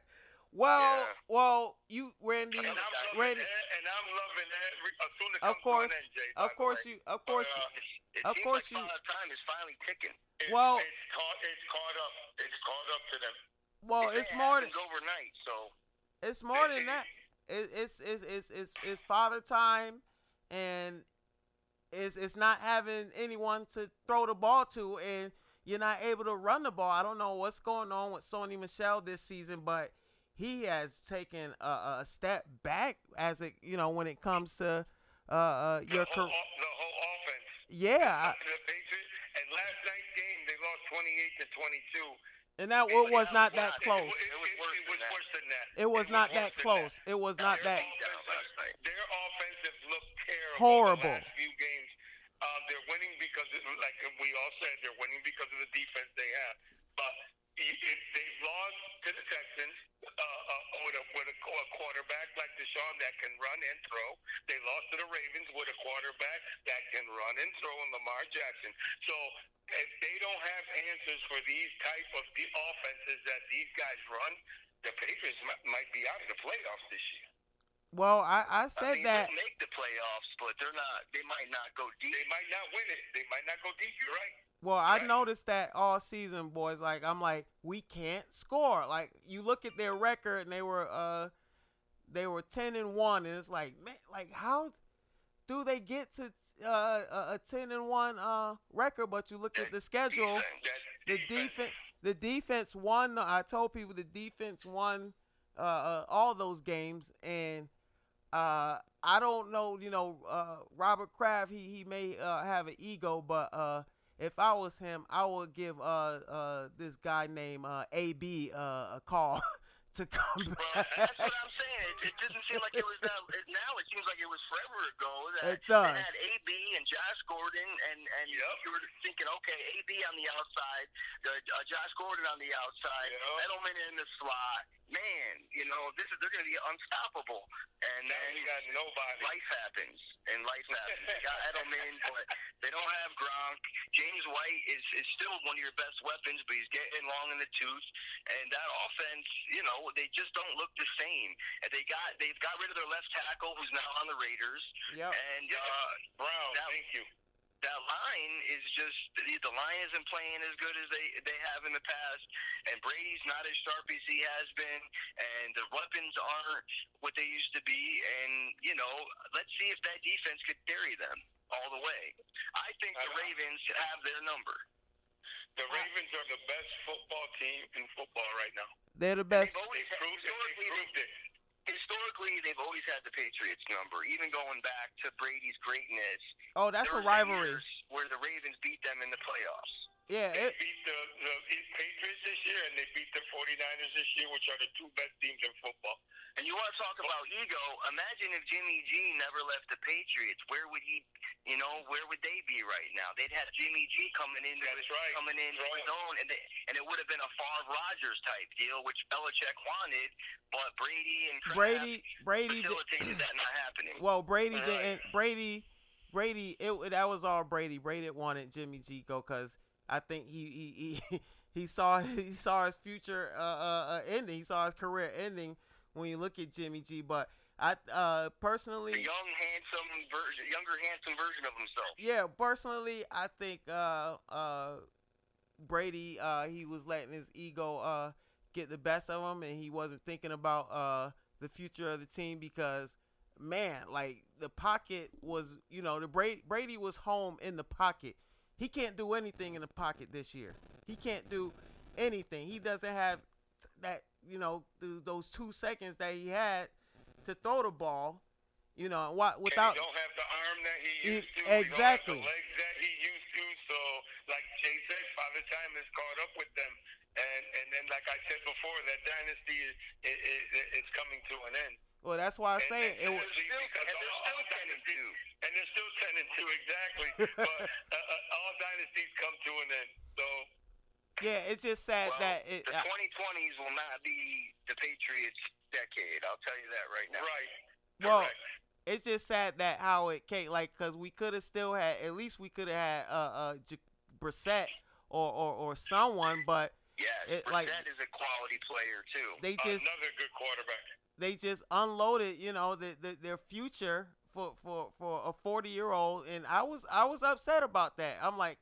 S1: well,
S2: Yeah.
S1: well, you Randy,
S3: And I'm
S1: Randy.
S3: it, and I'm loving every as soon as it
S1: Of course,
S3: end, Jay,
S1: of course you, of
S3: But,
S1: course,
S3: uh,
S1: Of course
S2: like
S1: you-
S2: time is finally ticking.
S3: it's,
S1: Well-
S3: it's caught, it's caught up. It's caught up to them.
S1: well,
S2: It
S1: it's more than
S2: overnight. So
S1: it's more than that. It, it's, it's it's it's it's father time, and it's it's not having anyone to throw the ball to, and you're not able to run the ball. I don't know what's going on with Sony Michel this season, but he has taken a, a step back as it you know when it comes to uh, uh
S3: The
S1: your
S3: whole,
S1: career.
S3: the whole offense.
S1: Yeah, I-
S3: the Patriots, and last night's game they lost 28 to 22.
S1: and that
S2: It
S1: was, not that close.
S3: It,
S2: was worse than that.
S1: It was not that close. It was not that.
S3: Their offensive looked terrible.
S1: Horrible.
S3: The last few games, uh, they're winning because, it, like we all said, they're winning because of the defense they have. But if they've lost to the Texans uh, uh, with, a, with a, a quarterback like Deshaun that can run and throw, they lost to the Ravens with a quarterback that can run and throw in Lamar Jackson. So if they don't have answers for these type of the offenses that these guys run, the Patriots might, might be out of the playoffs this year.
S1: Well, I, I
S2: I
S1: said
S2: mean,
S1: that.
S2: they'll make the playoffs, but they're not. They might not go deep.
S3: They might not win it. They might not go deep. You're right.
S1: Well, I noticed that all season, boys. Like I'm like, we can't score. Like you look at their record, and they were uh, they were ten and one, and it's like, man, like how do they get to uh, a ten and one uh record? But you look at the schedule, the defense, the defense won. I told people the defense won uh, uh all those games, and uh, I don't know, you know, uh, Robert Kraft, he he may uh, have an ego, but uh, if I was him, I would give uh uh this guy named uh AB uh, a call to come
S2: Well,
S1: back.
S2: that's what I'm saying. It, it doesn't seem like it was that. It, now it seems like it was forever ago. That
S1: It does.
S2: They had AB and Josh Gordon, and and
S3: Yep.
S2: you were thinking, okay, AB on the outside, uh, uh, Josh Gordon on the outside,
S3: Yep.
S2: Edelman in the slot. Man, you know this is they're going to be unstoppable. And then
S3: you got nobody.
S2: life happens, and life happens. They got Edelman, but they don't have Gronk. James White is, is still one of your best weapons, but he's getting long in the tooth. And that offense, you know, they just don't look the same. And they got they've got rid of their left tackle, who's now on the Raiders.
S1: Yep.
S2: And uh,
S3: Brown,
S2: That-
S3: thank you.
S2: That line is just the the line isn't playing as good as they they have in the past, and Brady's not as sharp as he has been, and the weapons aren't what they used to be, and you know, let's see if that defense could carry them all the way. I think the
S3: Uh-huh.
S2: Ravens have their number.
S3: The Ravens are the best football team in football right now.
S1: They're the best.
S2: They've always
S3: They proved it. They proved it.
S2: Historically they've always had the Patriots number, even going back to Brady's greatness.
S1: Oh, that's a rivalry.
S2: Where the Ravens beat them in the playoffs.
S1: Yeah,
S3: They
S1: it,
S3: beat the, the Patriots this year, and they beat the 49ers this year, which are the two best teams in football.
S2: And you want to talk about ego? Imagine if Jimmy G never left the Patriots. Where would he? You know, where would they be right now? They'd have Jimmy G coming into
S3: That's
S2: his,
S3: right.
S2: coming into
S3: Right.
S2: his own, and they, and it would have been a Favre Rogers type deal, which Belichick wanted, but Brady and Kraft
S1: Brady, Brady. did-
S2: facilitated that not happening.
S1: Well, Brady
S3: Right.
S1: didn't. Brady, Brady. It that was all Brady. Brady wanted Jimmy G go because I think he he he, he saw he saw his future uh, uh, uh ending. He saw his career ending when you look at Jimmy G. But I uh
S2: the
S1: personally,
S2: young, handsome version, younger, handsome version of himself.
S1: yeah, personally, I think uh uh Brady uh he was letting his ego uh get the best of him, and he wasn't thinking about uh the future of the team because man, like the pocket was, you know, the Brady Brady was home in the pocket. He can't do anything in the pocket this year. He can't do anything. He doesn't have that, you know, th- those two seconds that he had to throw the ball. You know, what
S3: And
S1: without
S3: he don't have the arm that he used to. He
S1: exactly.
S3: have the legs that he used to. So, like Jay said, Father Time has caught up with them. and and then like I said before, that dynasty is is, is, is coming to an end.
S1: Well, that's why I
S3: And-
S1: say
S3: and
S1: it. it was,
S3: still-
S2: and they're
S3: all-
S2: still 10 and 2.
S3: and they're still ten and two exactly. but uh, uh, all dynasties come to an end. So
S1: yeah, it's just sad
S2: Well,
S1: that it.
S2: the
S1: uh,
S2: 2020s will not be the Patriots' decade. I'll tell you that right now.
S3: right,
S1: Well,
S3: correct.
S1: it's just sad that how it came like because we could have still had at least we could have had uh uh J- Brissett or, or or someone, but
S2: Yeah,
S1: It,
S2: Brissett
S1: like-
S2: is a quality player too.
S1: they just
S3: another good quarterback.
S1: They just unloaded you know the, the, their future for for for a 40 year old and i was i was upset about that. I'm like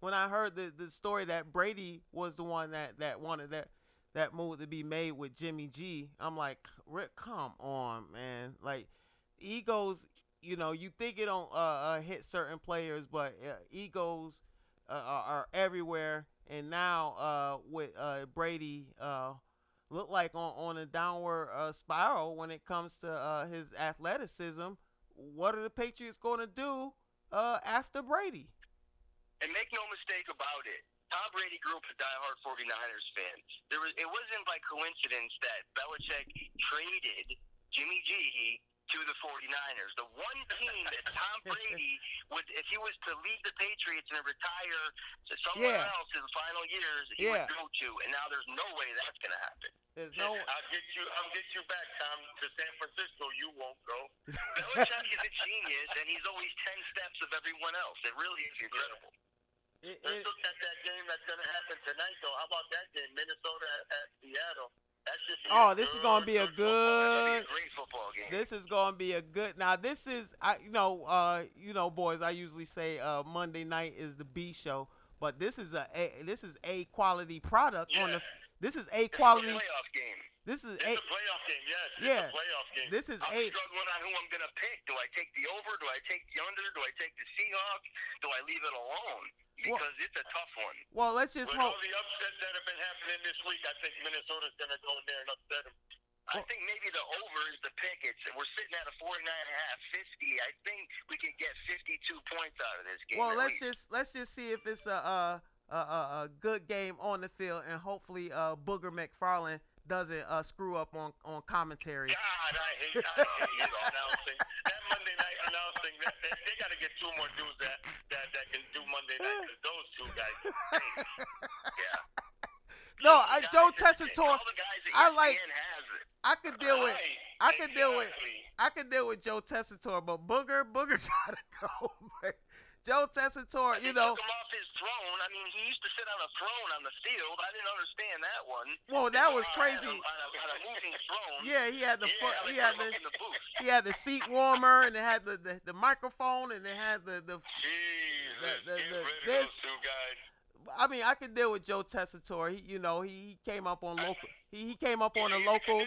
S1: when i heard the, the story that brady was the one that that wanted that that move to be made with jimmy g i'm like rick come on man. Like egos you know you think it don't uh, uh hit certain players but uh, egos uh, are, are everywhere. And now uh with uh brady look like on, on a downward uh, spiral when it comes to uh, his athleticism. What are the Patriots going to do uh, after Brady?
S2: And make no mistake about it. Tom Brady grew up a diehard 49ers fan. There was, it wasn't by coincidence that Belichick traded Jimmy G to the 49ers. The one team that Tom Brady would, if he was to leave the Patriots and retire to somewhere
S1: Yeah.
S2: else in the final years, he
S1: Yeah.
S2: would go to. And now there's no way that's going to happen.
S1: There's no.
S3: I'll get you. I'll get you back, Tom, to San Francisco. You won't go.
S2: Belichick is a genius, and he's always 10 steps of everyone else. It really is incredible.
S1: It,
S3: Let's look at that game that's going to happen tonight, though. How about that game, Minnesota at, at Seattle?
S1: Oh, this is gonna be a good-
S2: It's a great football game.
S1: this is going to be a good. Now this is I you know uh you know boys I usually say uh Monday night is the B show, but this is a, a this is a quality product on the. This is a
S2: It's a
S1: quality.
S2: playoff game.
S1: This is
S3: It's
S1: a.
S3: a playoff game, yes.
S1: Yeah.
S3: a playoff game.
S1: This is
S2: I'm
S1: a.
S2: struggling on who I'm going to pick. Do I take the over? Do I take the under? Do I take the Seahawks? Do I leave it alone?
S1: Well-
S2: Because it's a tough one.
S1: Well, let's just
S3: With
S1: hope.
S3: all the upsets that have been happening this week, I think Minnesota's going to go in there and upset them.
S2: I think maybe the over is the pick. It's we're sitting at a 49 and a half, 50. I think we can get 52 points out of this game.
S1: Well, let's
S2: least.
S1: just let's just see if it's a a, a, a, a good game on the field, and hopefully uh, Booger McFarland doesn't uh, screw up on on commentary.
S3: God, I hate, I hate you announcing. That Monday night announcing, that, they, they got to get two more dudes that, that, that can do Monday night 'cause those two guys
S2: yeah.
S1: No, I, Joe Tessitore,
S2: all the guys that
S1: I like-. I could deal with I could deal with. I could deal with Joe Tessitore, but Booger Booger gotta go. Man. Joe Tessitore, you know,
S2: took him off his throne. I mean, he used to sit on a throne on the field. I didn't understand that one.
S1: well that was crazy.
S2: On a, on a moving throne.
S1: Yeah, he had the
S2: yeah, like
S1: he had the
S2: the booth.
S1: he had the seat warmer, and it had the, the, the microphone, and it had the the
S3: Jesus,
S1: The- the-
S3: get
S1: the- this-
S3: two guys.
S1: I mean, I could deal with Joe Tessitore. He, you know, he, he came up on local. He, he came up on a local.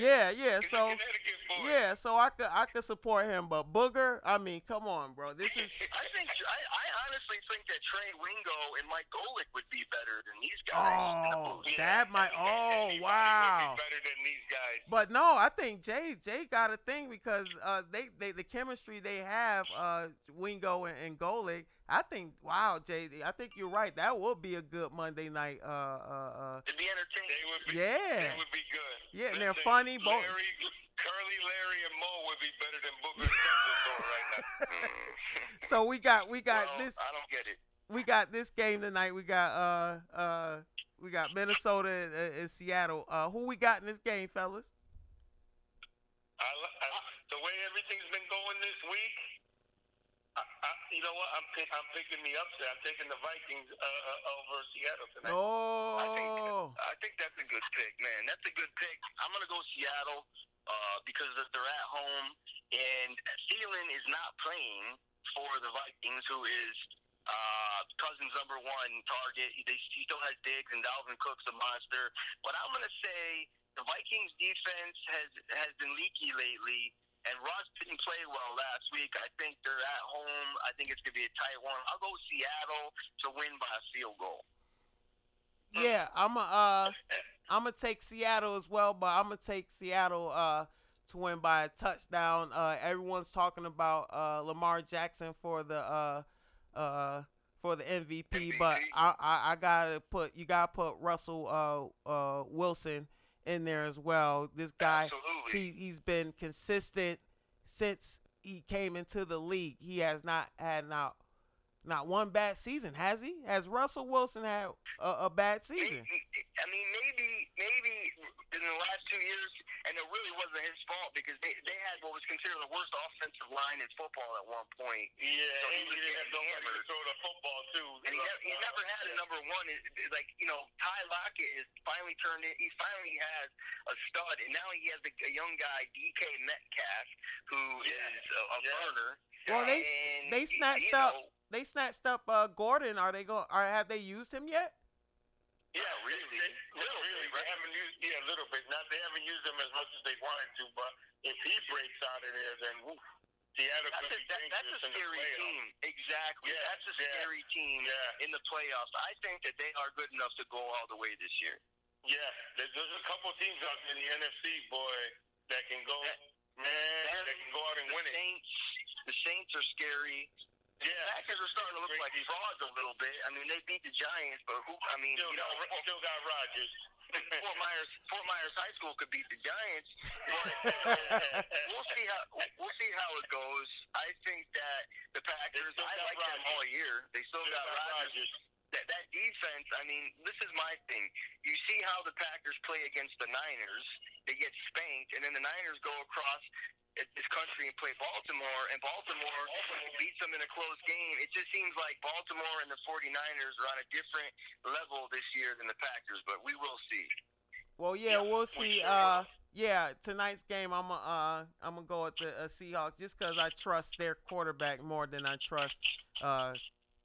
S1: Yeah, yeah.
S3: He's
S1: So
S3: a Connecticut boy.
S1: yeah, so I could I could support him. But Booger, I mean, come on, bro. This is
S2: I think I, I honestly think that Trey Wingo and Mike Golic would be better than these guys.
S1: oh
S3: Yeah,
S1: that might oh wow.
S3: Be better than these guys.
S1: But no, I think Jay Jay got a thing because uh they, they the chemistry they have uh Wingo and, and Golic. I think wow JD, I think you're right. That would be a good Monday night. Uh uh uh.
S2: It'd be entertaining.
S3: They would be.
S1: Yeah.
S3: They would be good.
S1: Yeah, and they're
S3: Listen,
S1: funny, both-
S3: Larry, Curly, Larry, and Mo would be better than Booger and right now.
S1: uh. So we got we got
S2: well,
S1: this
S2: I don't get it.
S1: we got this game tonight. We got uh uh we got Minnesota and, uh, and Seattle. Uh, who we got in this game, fellas?
S3: I, li- I, the way everything's been going this week, I, I, you know what? I'm pick, I'm picking the upset. I'm taking the Vikings uh, uh, over Seattle tonight.
S1: Oh,
S2: I think that's a good pick, man. That's a good pick. I'm gonna go Seattle uh, because they're at home, and Thielen is not playing for the Vikings, who is uh, Cousins' number one target. He, they, he still has Diggs, and Dalvin Cook's a monster. But I'm gonna say the Vikings defense has has been leaky lately. And Ross didn't play well last week. I think they're at home. I think it's gonna be a tight one. I'll go Seattle to win by a field goal.
S1: yeah. I'm a uh I'm gonna take Seattle as well, but I'm gonna take Seattle uh to win by a touchdown. Uh, everyone's talking about uh Lamar Jackson for the uh uh for the MVP, but I, I I gotta put you gotta put Russell uh uh Wilson in there as well. This guy
S2: Absolutely.
S1: he he's been consistent since he came into the league. He has not had not not one bad season, has he? Has Russell Wilson had a, a bad season?
S2: I mean, maybe, maybe in the last two years, and it really wasn't his fault because they, they had what was considered the worst offensive line in football at one point.
S3: Yeah,
S2: So he was
S3: he didn't have
S2: getting
S3: nobody to throw the football too.
S2: And he, never, he never had a number one. It, it- like you know, Ty Lockett is finally turned in. He finally has a stud, and now he has a, a young guy, DK Metcalf, who is
S3: Yeah.
S2: a, a
S3: Yeah.
S2: burner.
S1: Well, they
S2: And,
S1: they snatched
S2: you
S1: up
S2: know,
S1: they snatched up uh Gordon. Are they going? Are have they used him yet?
S2: Yeah, really,
S3: They,
S2: little
S3: really,
S2: bit, right?
S3: they haven't used yeah a little bit. Not they haven't used them as much as they wanted to, but if he breaks out of there, then woof, Seattle
S2: That's
S3: could
S2: a,
S3: be
S2: that, that's a
S3: dangerous in the
S2: scary
S3: playoffs.
S2: team. Exactly.
S3: Yeah,
S2: That's a
S3: yeah,
S2: scary team
S3: Yeah,
S2: in the playoffs. I think that they are good enough to go all the way this year.
S3: yeah. There's, there's a couple teams out in the NFC, boy, that can go, man,
S2: Them,
S3: that can go out and
S2: The
S3: win it.
S2: Saints, the Saints are scary.
S3: Yeah,
S2: Packers are starting to look
S3: Great
S2: like frauds a little bit. I mean, they beat the Giants, but who? I mean,
S3: still
S2: you
S3: got,
S2: know,
S3: still got Rodgers.
S2: Fort Myers, Fort Myers High School could beat the Giants. But we'll see how we'll see how it goes. I think that the Packers. I like them all year. They still
S3: Still
S2: got
S3: got
S2: Rodgers. That, that defense. I mean, this is my thing. You see how the Packers play against the Niners. They get spanked, and then the Niners go across this country and play Baltimore, and Baltimore beats them in a close game. It just seems like Baltimore and the 49ers are on a different level this year than the Packers, but we will see.
S1: Well, yeah,
S3: Yeah,
S1: we'll see. Uh, yeah, tonight's game, I'm a, uh, I'm gonna go with the uh, Seahawks just because I trust their quarterback more than I trust uh,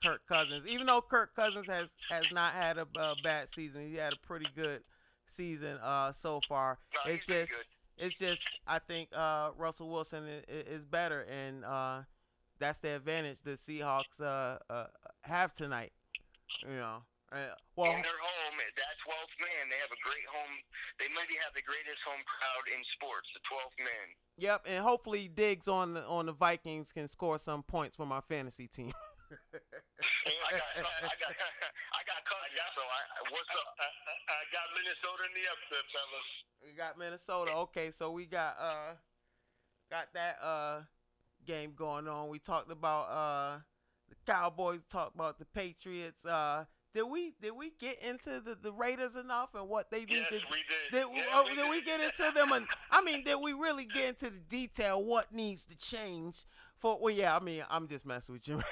S1: Kirk Cousins. Even though Kirk Cousins has has not had a, uh bad season, he had a pretty good season uh, so far.
S2: No,
S1: it's just, it's just, I think uh, Russell Wilson is, is better, and uh, that's the advantage the Seahawks uh, uh, have tonight. You know, uh, well,
S2: in their home, that 12th man, they have a great home. They maybe have the greatest home crowd in sports, the 12th man.
S1: Yep, and hopefully Diggs on the on the Vikings can score some points for my fantasy team.
S2: I got, I got, I got cousins. So I, what's up?
S3: I, I, I got Minnesota in the upset, fellas.
S1: we got Minnesota. Okay, so we got uh got that uh game going on. We talked about uh the Cowboys, talked about the Patriots. Uh did we did we get into the, the Raiders enough and what they need
S3: Yes,
S1: to
S3: we did.
S1: Did,
S3: Yeah,
S1: oh,
S3: we
S1: did we get into them? And I mean, did we really get into the detail? What needs to change for? Well, yeah. I mean, I'm just messing with you.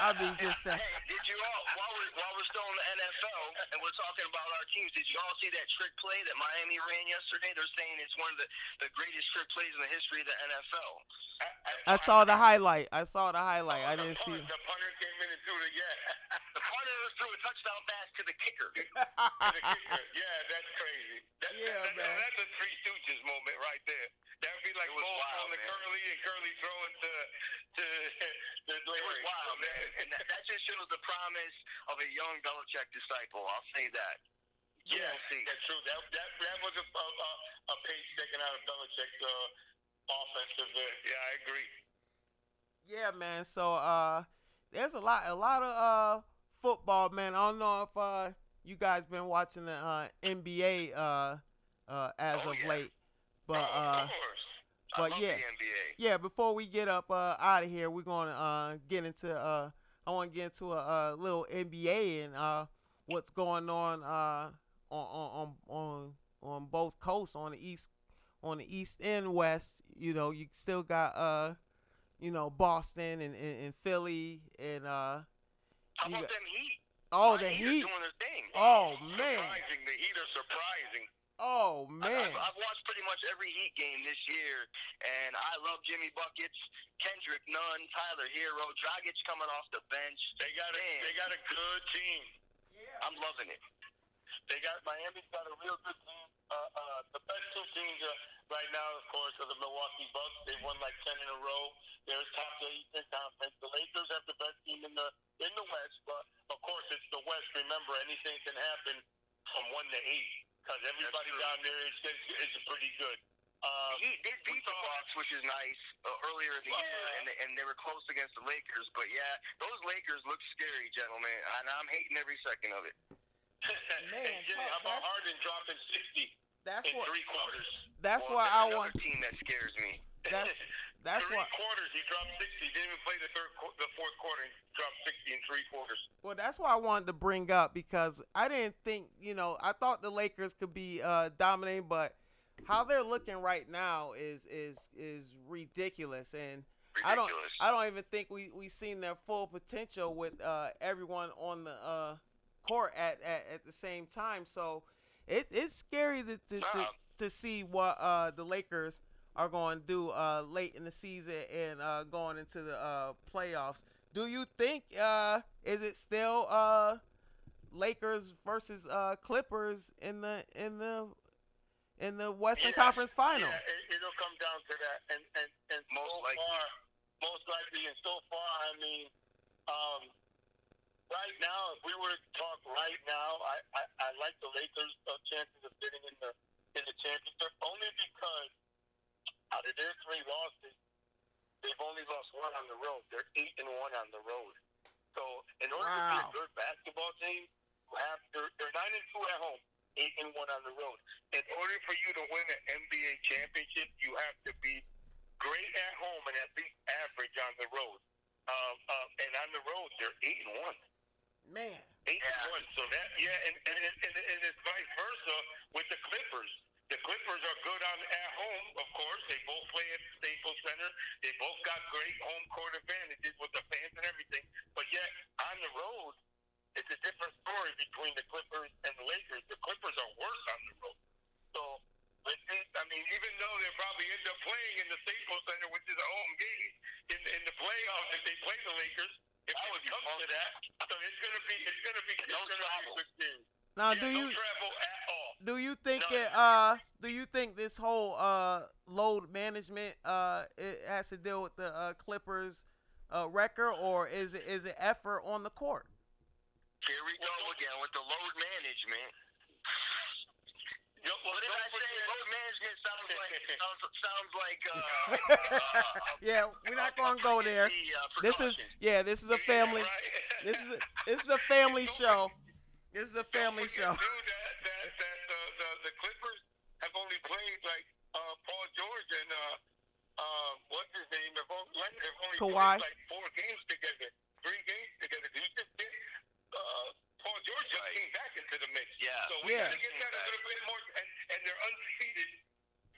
S1: I mean, just uh,
S2: Hey, did you all while we're while we're still in the NFL and we're talking about our teams? Did you all see that trick play that Miami ran yesterday? They're saying it's one of the, the greatest trick plays in the history of the NFL.
S1: I saw the highlight. I saw the highlight. I didn't see.
S3: punt- The punter came in and threw it yeah.
S2: The punter threw a touchdown pass to the kicker.
S3: to the kicker. Yeah, that's crazy. That,
S1: Yeah,
S3: that, that-
S1: man.
S3: That's a Three Stooges moment right there. That would be like
S2: It was
S3: Cole
S2: wild,
S3: throwing to
S2: man.
S3: Curly and Curly throwing to to to
S2: It was wild, man. And that, that just shows the promise of a young Belichick disciple. I'll say that.
S3: Yeah,
S2: We'll see.
S3: that's true. That that that was a a, a, a page taken out of Belichick's uh, offensive. Uh, yeah, I agree.
S1: Yeah, man. So uh, there's a lot, a lot of uh football, man. I don't know if uh you guys been watching the uh NBA uh uh as
S2: Oh,
S1: of
S2: yeah.
S1: late, but
S3: oh,
S1: uh.
S3: of course.
S2: I
S1: But
S2: love
S1: yeah.
S2: the NBA.
S1: yeah, before we get up uh, out of here, we're gonna uh, get into uh, I want to get into a, a little NBA and uh, what's going on uh, on on on on both coasts on the east on the east and west. You know, you still got uh, you know Boston and, and, and Philly and uh,
S2: How about
S1: got-
S2: them Heat?
S1: oh
S2: My
S1: the
S2: Heat
S1: Heat.
S2: doing their thing.
S1: Oh man.
S3: Surprising. The Heat are surprising.
S1: Oh man.
S2: I've, I've watched pretty much every Heat game this year, and I love Jimmy buckets, Kendrick Nunn, Tyler Herro, Dragic coming off the bench.
S3: They got a they got a good team.
S2: Yeah, I'm loving it.
S3: They got Miami's got a real good team. Uh, uh, the best two teams uh, right now, of course, are the Milwaukee Bucks. They won like ten in a row. They're top of the Eastern Conference. The Lakers have the best team in the in the West, but of course it's the West. Remember, anything can happen from one to eight because everybody down there is, is is pretty good. Uh,
S2: He did beat the Bucks, which is nice, uh, earlier in the
S3: Well,
S2: year, and, and they were close against the Lakers. But yeah, those Lakers look scary, gentlemen, and I'm hating every second of it.
S1: Man,
S3: and Jay, how about
S1: that's-
S3: Harden dropping 60
S1: That's
S3: in
S1: what.
S3: three quarters?
S1: That's
S2: Well,
S1: why
S2: that's
S1: I
S2: another
S1: want.
S2: team that scares me.
S1: That's that's
S3: three
S1: what.
S3: quarters, he dropped 60. He didn't even play the third, the fourth quarter. He dropped 60 in three quarters.
S1: Well, that's why I wanted to bring up because I didn't think you know I thought the Lakers could be uh, dominating, but how they're looking right now is is is ridiculous, and I don't I don't even think we we seen their full potential with uh, everyone on the uh, court at, at at the same time. So it it's scary to to, to, to see what uh, the Lakers are going to do uh, late in the season and uh, going into the uh, playoffs. Do you think uh, is it still uh, Lakers versus uh, Clippers in the in the in the Western
S3: Yeah,
S1: Conference Final?
S3: Yeah, it, it'll come down to that. And and and
S2: Most
S3: so
S2: likely.
S3: far, most likely, and so far, I mean, um, right now, if we were to talk right now, I I, I like the Lakers' uh, chances of getting in the in the championship only because out of their three losses, they've only lost one on the road. They're eight and one on the road. So in order to be a good basketball team, you have they're, they're nine and two at home, eight and one on the road. In order for you to win an NBA championship, you have to be great at home and at least average on the road. Um, um, and on the road, they're eight and one.
S1: Man,
S3: Eight
S2: Yeah.
S3: and one. So that yeah, and and, and, and, and it's vice versa with the Clippers. The Clippers are good on at home, of course. They both play at Staples Center. They both got great home court advantages with the fans and everything. But yet on the road, it's a different story between the Clippers and the Lakers. The Clippers are worse on the road. So I mean, even though they probably end up playing in the Staples Center, which is a home game, in, in the playoffs, if they play the Lakers, if
S2: That
S3: it
S2: would be
S3: comes to that, so it's gonna be, it's gonna be, it's
S2: No
S3: gonna
S2: travel.
S3: be a good series.
S1: now
S3: yeah,
S1: do
S3: no
S1: you
S3: travel at all?
S1: Do you think
S3: None.
S1: it uh do you think this whole uh load management uh it has to deal with the uh, Clippers uh record or is it is it effort on the court?
S2: Here we go again with the load management.
S3: Yo, well,
S2: What did I say?
S3: forget-
S2: Load management sounds like sounds, sounds like uh, uh,
S1: Yeah, we're not gonna go there.
S2: pregnancy, uh,
S1: This is yeah, this is a family.
S3: Yeah, right.
S1: This is a, this is a family show. This is a family
S3: Don't
S1: show.
S3: forget, Too, that that that the, the the Clippers have only played like uh, Paul George and uh, um, what's his name? Have only, Leonard have only
S1: Kawhi.
S3: played like four games together, three games together. Did you just get uh, Paul George just
S2: Right.
S3: came back into the mix?
S2: Yeah.
S3: So we
S1: Yeah.
S3: got to get that a little bit more, and, and they're undefeated.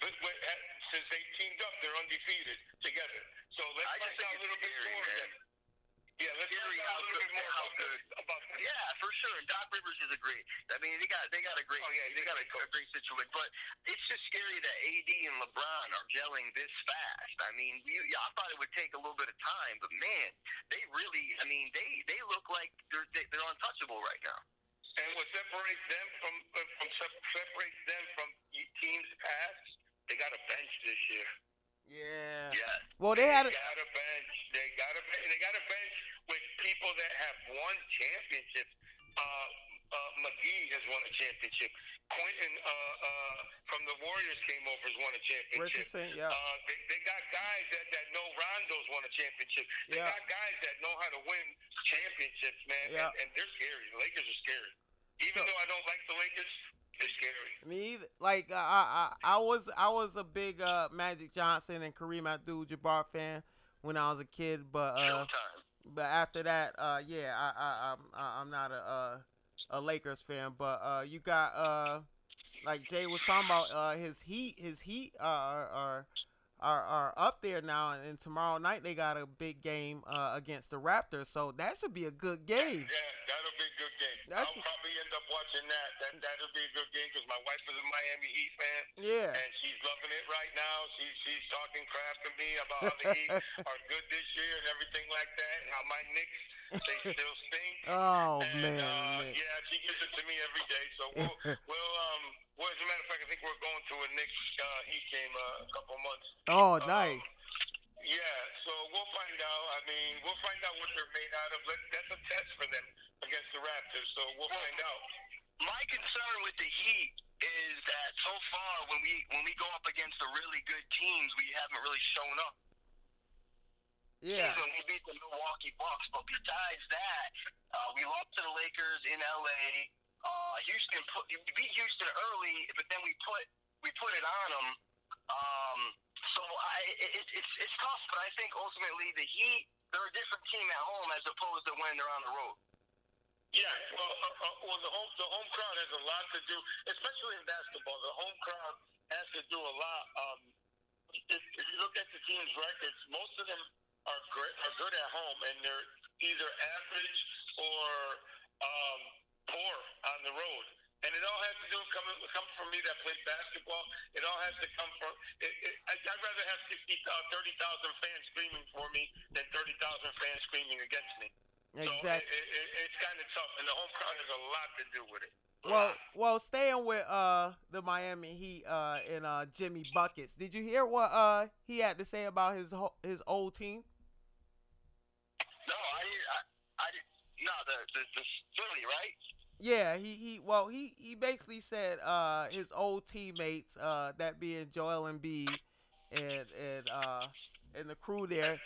S3: But, but uh, since they teamed up, they're undefeated together. So let's
S2: I just
S3: find
S2: think
S3: out a
S2: it's
S3: little bit
S2: scary,
S3: more.
S2: man.
S3: Yeah, let's
S2: Scary
S3: find out
S2: how
S3: a little
S2: good-
S3: bit more
S2: how
S3: about,
S2: good.
S3: this- about this.
S2: Yeah, for sure. And Doc Rivers is a great. I mean, they got they got a great.
S3: Oh, yeah,
S2: they
S3: he's a
S2: got a,
S3: great
S2: a great situation. But it's just scary that AD and LeBron are gelling this fast. I mean, you, yeah, I thought it would take a little bit of time, but man, they really. I mean, they they look like they're they, they're untouchable right now.
S3: And what separates them from uh, from sep- separates them from y- teams past, they got a bench this year.
S1: Yeah.
S2: Yeah.
S1: Well, they had
S3: They got a bench. They got a bench. They got a bench with people that have won championships. Uh, uh, McGee has won a championship. Quentin uh, uh, from the Warriors came over has won a championship.
S1: Richardson, yeah.
S3: Uh, they, they got guys that, that know Rondo's won a championship. They
S1: Yeah.
S3: got guys that know how to win championships, man.
S1: Yeah.
S3: And, and they're scary. The Lakers are scary. Even
S1: So-
S3: though I don't like the Lakers, they're scary.
S1: Me either. Like uh, I, I, I was, a big uh, Magic Johnson and Kareem Abdul-Jabbar fan when I was a kid, but uh, but after that, uh, yeah, I, I, I'm, I'm not a, uh, a Lakers fan. But uh, you got uh, like Jay was talking about, uh, his Heat, his Heat uh, are, are, are, up there now, and tomorrow night they got a big game uh, against the Raptors, so that should be a good game.
S3: Yeah, that'll be a good game.
S1: That's-
S3: I'll probably end up watching that. That that'll be a good game because my wife is a Miami Heat fan.
S1: Yeah.
S3: and she's loving it right now. She, she's talking crap to me about how the Heat are good this year and everything like that, and how my Knicks they still stink.
S1: Oh
S3: and,
S1: man,
S3: uh,
S1: man.
S3: yeah, she gives it to me every day. So we'll, we'll um, well, as a matter of fact, I think we're going to a Knicks uh, Heat game uh, a couple months.
S1: Oh,
S3: um,
S1: nice.
S3: Yeah, so we'll find out. I mean, we'll find out what they're made out of. Let- That's a test for them against the Raptors. So we'll find out.
S2: My concern with the Heat is that so far when we when we go up against the really good teams, we haven't really shown up.
S1: Yeah.
S2: Season, we beat the Milwaukee Bucks, but besides that, uh, we lost to the Lakers in LA. Uh, Houston put we beat Houston early, but then we put we put it on them. Um, so I, it, it's it's tough, but I think ultimately the Heat they're a different team at home as opposed to when they're on the road.
S3: Yeah, well, uh, uh, well, the home the home crowd has a lot to do, especially in basketball. The home crowd has to do a lot. Um, if, if you look at the team's records, most of them are great, are good at home, and they're either average or um, poor on the road. And it all has to do coming come from me that played basketball. It all has to come from. It, it, I'd rather have 60, uh, 30,000 fans screaming for me than 30,000 fans screaming against me.
S1: Exactly.
S3: So it, it, it's kind of tough, and the home crowd has a lot to do with it.
S1: Well, well, staying with uh the Miami Heat uh and uh Jimmy buckets. Did you hear what uh he had to say about his ho- his old team?
S2: No, I, I, I no, the, the the Philly, right?
S1: Yeah, he he well he he basically said uh his old teammates uh that being Joel Embiid and and uh and the crew there.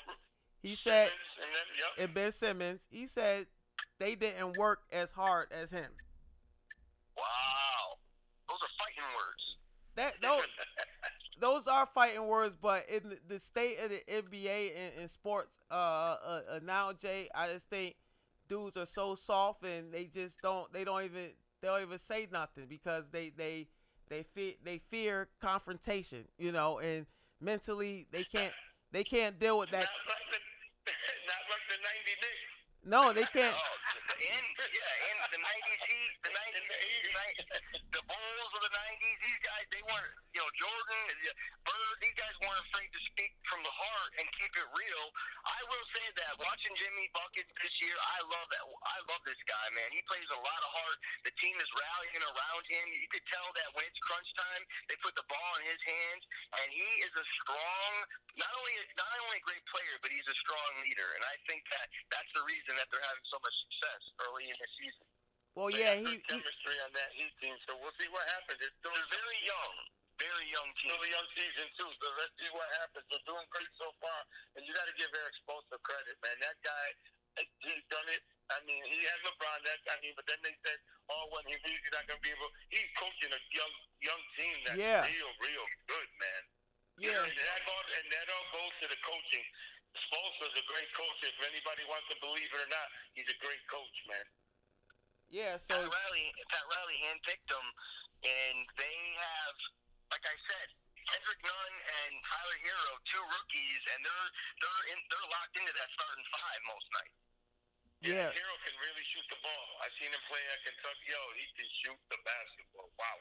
S1: He said
S3: and then, yep.
S1: and Ben Simmons. He said they didn't work as hard as him.
S2: Wow, those are fighting words.
S1: That those those are fighting words, but in the- state of the NBA and, and sports uh, uh, uh now, Jay, I just think dudes are so soft and they just don't they don't even they don't even say nothing because they they they fear they fear confrontation, you know, and mentally they can't they can't deal with that.
S3: Not like the, not like the '90 Knicks.
S1: No, they can't.
S2: Oh, and yeah, and the '90s Heat, the '90s, the, 90s, the Bulls of the '90s. These guys, they weren't, you know, Jordan, Bird. These guys weren't afraid to speak from the heart and keep it real. I will say that watching Jimmy buckets this year, I love that. I love this guy, man. He plays a lot of heart. The team is rallying around him. You could tell that when it's crunch time, they put the ball in his hands, and he is a strong, not only not only a great player, but he's a strong leader. And I think that that's the reason that they're having so much success early in the season.
S1: Well,
S3: They
S1: yeah,
S3: got
S1: he,
S3: good
S1: he
S3: chemistry on that Heat team, so we'll see what happens. It's still,
S2: very young, very young team.
S3: still a young season too, so let's see what happens. They're doing great so far, and you got to give Erik Spoelstra credit, man. That guy, he's done it. I mean, he has LeBron. That I mean, but then they said, oh, when he leaves, he's not going to be able. He's coaching a young young team that's
S1: Yeah.
S3: real, real good, man.
S1: yeah,
S3: And that, all, and that all goes to the coaching. Spoelstra's a great coach. If anybody wants to believe it or not, he's a great coach, man.
S1: Yeah. So
S2: Pat Riley, Pat Riley handpicked them, and they have, like I said, Kendrick Nunn and Tyler Herro, two rookies, and they're they're in, they're locked into that starting five most nights.
S1: yeah,
S3: Herro can really shoot the ball. I've seen him play at Kentucky. Yo, he can shoot the basketball. Wow.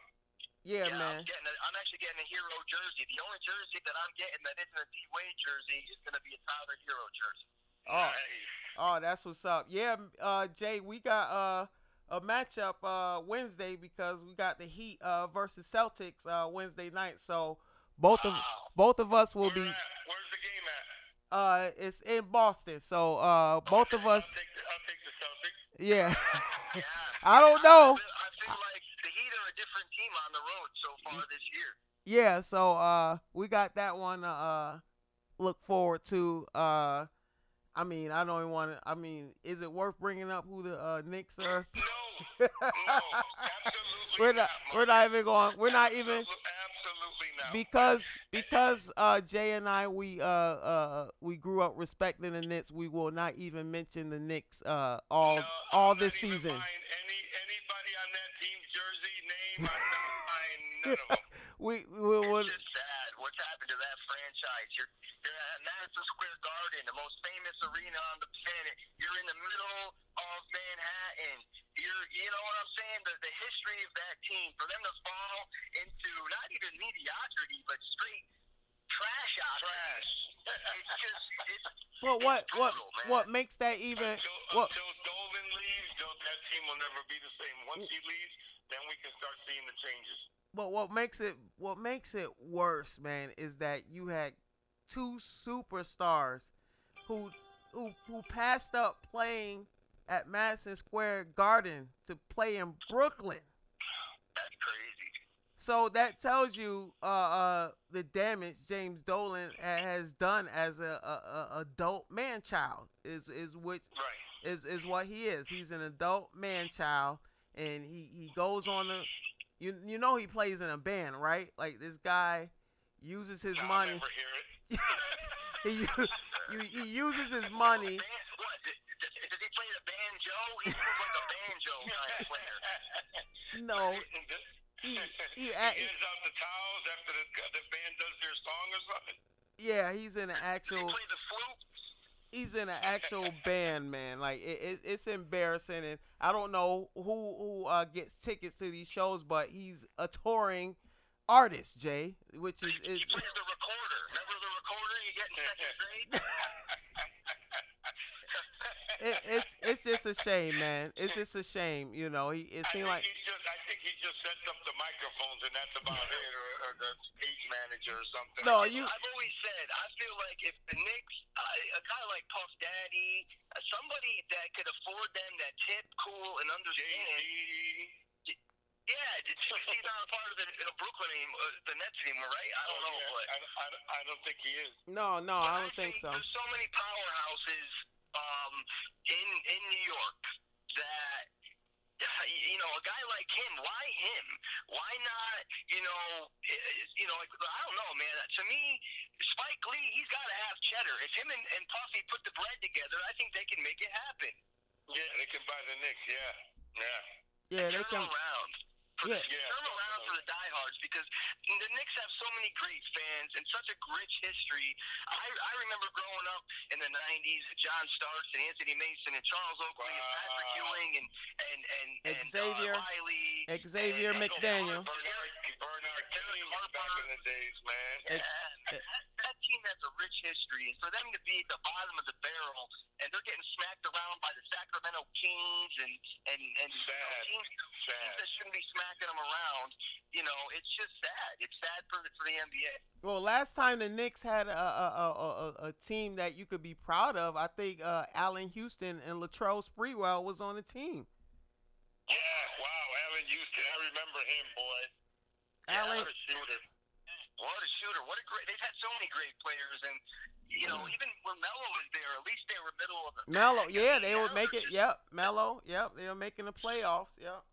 S1: yeah,
S2: I'm
S1: man.
S2: getting. A, I'm actually getting a Herro jersey. The only jersey that I'm getting that isn't a D Wade jersey is going to be a Tyler Herro jersey.
S1: Oh,
S3: Nice.
S1: oh, that's what's up. Yeah, uh, Jay, we got uh a matchup uh Wednesday because we got the Heat uh versus Celtics uh Wednesday night. So both of
S2: Wow.
S1: both of us will
S3: Where
S1: be
S3: at? Where's the game at?
S1: uh it's in Boston. So uh both of us
S3: I'll take the, I'll take the Celtics.
S1: yeah.
S2: Yeah.
S1: I don't know.
S2: I feel, I feel like the Heat are a different team on the road so far this year.
S1: Yeah, so uh we got that one to uh look forward to. Uh I mean, I don't even want to I mean, is it worth bringing up who the uh Knicks are?
S3: No, no, absolutely
S1: we're not we're not even going we're not even
S3: Absolutely not.
S1: because because uh Jay and I we uh uh we grew up respecting the Knicks. We will not even mention the Knicks uh all
S3: No,
S1: all this
S3: not
S1: season.
S3: Any anybody on that team's jersey name, I'm not buying none of them.
S1: We we will
S2: It's just sad what's happened to that franchise. You're at Madison Square Garden, the most famous arena on the planet. You're in the middle of Manhattan. You're, you know what I'm saying? The, the history of that team, for them to fall into not even mediocrity, but straight trash out
S3: Trash.
S2: It's just, it's,
S1: But what
S2: it's
S1: what
S2: brutal, man.
S1: what makes that even
S3: until,
S1: what
S3: until Dolan leaves, that team will never be the same. Once he leaves, then we can start seeing the changes.
S1: But what makes it what makes it worse, man, is that you had two superstars who who who passed up playing at Madison Square Garden to play in Brooklyn.
S2: That's crazy.
S1: so that tells you uh, uh, the damage James Dolan has done as a, a, a adult man child is is which
S2: Right.
S1: is is what he is. He's an adult man child, and he he goes on the you you know he plays in a band, right? Like this guy uses his
S3: I'll
S1: money.
S3: Never hear it.
S1: He you, he uses his money.
S2: What? Does, he play the banjo? He like a banjo kind of player.
S1: No, he he,
S3: he
S1: he
S3: out the towels after the, the band does their song or something.
S1: yeah, he's in an
S2: Does he
S1: actual
S2: play the flute?
S1: he's in an actual band, man. Like it, it, it's embarrassing, and I don't know who who uh, gets tickets to these shows, but he's a touring artist, Jay, which is,
S2: He plays the recorder. Remember the recorder you get in second grade?
S1: it, it's it's just a shame, man. It's just a shame, you know. He it seemed like
S3: he just, I think he just sets up the microphones and that's about it, or, or the stage manager or something.
S1: no, you
S2: I've always said I feel like if the Knicks, uh, a guy like Puff Daddy, uh, somebody that could afford them, that tip, cool, and understand.
S3: JD.
S2: Yeah, it's, he's not a part of the, the Brooklyn anymore, uh, the Nets anymore, right? I don't
S3: Oh,
S2: know,
S3: yeah,
S2: but
S3: I, I, I don't think he is.
S1: no no,
S2: but
S1: I don't think so.
S2: There's so many powerhouses um, in in New York that you know a guy like him. Why him? Why not? You know, eh, you know, like I don't know, man. To me, Spike Lee, he's got to have cheddar. If him and, and Puffy put the bread together, I think they can make it happen.
S3: Yeah, they can buy the Knicks. Yeah, yeah.
S1: Yeah, they
S2: turn
S1: can.
S2: around. For
S1: Yeah.
S2: the,
S3: Yeah.
S2: turn around for the diehards because the Knicks have so many great fans and such a rich history. I, I remember growing up in the '90s, John Starks and Anthony Mason and Charles Oakley and Patrick Ewing and and and, and
S1: Xavier-
S2: uh, Riley,
S1: Xavier
S2: and, and
S1: McDaniel.
S3: Bernard, Bernard King was back in the days, man.
S2: Yeah,
S1: Ex-
S2: that, that team has a rich history, and for them to be at the bottom of the barrel, and they're getting smacked around by the Sacramento Kings and and and you know,
S3: Sad.
S2: teams, teams that shouldn't be smacking them around. You know, it's just sad. It's sad for the, for the NBA.
S1: Well, last time the Knicks had a a, a, a, a team that you could be proud of, I think uh, Allan Houston and Latrell Sprewell was on the team.
S3: Yeah, wow, Allan Houston. I remember him, boy.
S1: Allan,
S3: What a shooter.
S2: What a shooter! What a great. They've had so many great players, and you know, even when Melo was there, at least they were middle of the.
S1: Melo, yeah, they were making.
S2: just-
S1: Yep, Melo, yep, they were making the playoffs. Yep.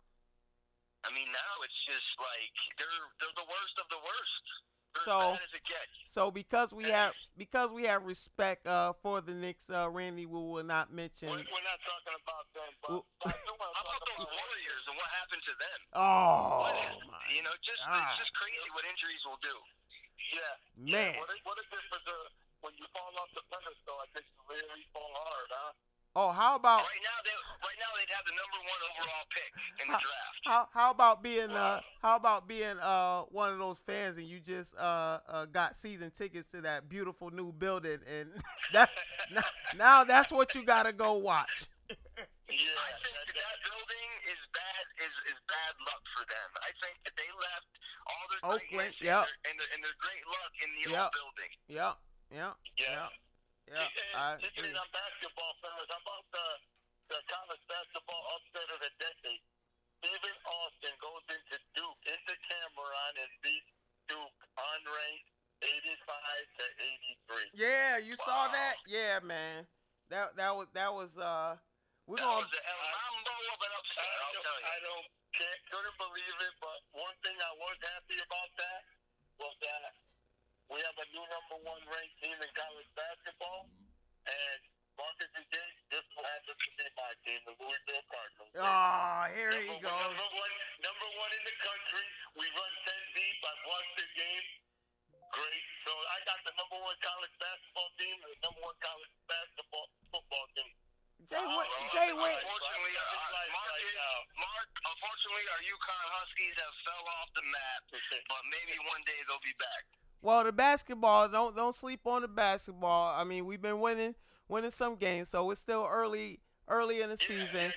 S2: I mean, now it's just like they're they're the worst of the worst. They're
S1: So-
S2: as bad as it gets.
S1: So because we have because we have respect uh, for the Knicks, uh, Randy, we will not mention.
S3: We're, we're not talking about them, but
S1: Well-
S3: I do want
S2: How
S3: talk
S2: about those
S3: about
S2: Warriors and what happened to them?
S1: Oh
S2: What is-
S1: my
S2: you know, just
S1: God.
S2: it's just crazy what injuries will do.
S3: Yeah.
S1: man!
S3: What a, what a difference uh, when you fall off the pedestal. I think you really fall hard, huh?
S1: Oh, how about
S2: Right now, they right now they'd have the number one overall pick in the
S1: Huh.
S2: draft.
S1: how how about being uh how about being uh one of those fans and you just uh, uh got season tickets to that beautiful new building and that's now, now that's what you gotta go watch.
S3: Yeah.
S2: I think that, that building is bad is, is bad luck for them. I think that they left all their
S1: Oakland, yep.
S2: and, their, and, their, and their great luck in the
S1: Yep.
S2: old building.
S1: Yep, yep,
S3: Yeah.
S1: yep, yep.
S3: Hey,
S1: I
S3: Speaking
S1: agree.
S3: on basketball, fellas, how about the, the college basketball upset of the decade? Stephen Austin goes into Duke, into Cameron, and beats Duke unranked 85 to 83.
S1: Yeah, you saw that? Yeah, man. That that was that was uh we're
S2: That
S1: going
S2: was the El Mambo of an upset,
S3: I
S2: I'll
S3: don't,
S2: tell you.
S3: I don't can't, couldn't believe it, but one thing I was happy about that was that we have a new number one ranked team in college basketball, and Marcus and James just so happens to be my team, the Louisville Cardinals.
S1: Oh, here he
S3: number,
S1: goes.
S3: Number one, number one in the country. We run ten deep. I've watched the game. Great. So I got the number one college basketball team and the number one college basketball football team.
S1: Jay
S3: Oh,
S1: Wait, Jay Wait.
S2: Unfortunately, uh,
S3: right
S2: Marcus,
S3: now.
S2: Mark, unfortunately, our UConn Huskies have fell off the map, but maybe one day they'll be back.
S1: Well, the basketball, don't don't sleep on the basketball. I mean, we've been winning winning some games, so it's still early early in the
S3: Yeah,
S1: season.
S3: Yeah.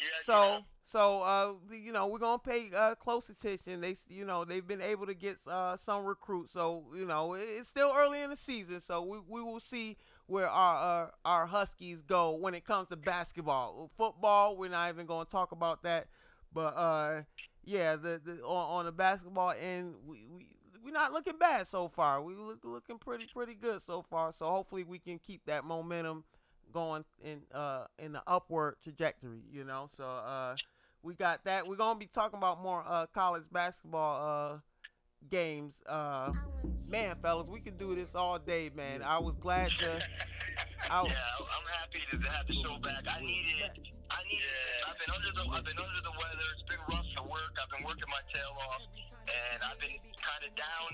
S3: Yeah,
S1: So so uh you know we're gonna pay uh, close attention. They you know they've been able to get uh, some recruits. So you know it's still early in the season. So we, we will see where our uh, our Huskies go when it comes to basketball. Football, we're not even gonna talk about that. But uh yeah, the, the on, on the basketball end, we we we're not looking bad so far. We look looking pretty pretty good so far. So hopefully we can keep that momentum going in uh in the upward trajectory. You know, so uh we got that. We're gonna be talking about more uh college basketball uh games. Uh man, fellas, we can do this all day, man. I was glad to. I,
S2: Yeah, I'm happy to have the show back. I needed it. I needed it. I've been under the I've been under the weather. It's been rough for work. I've been working my tail off, and I've been kind of down.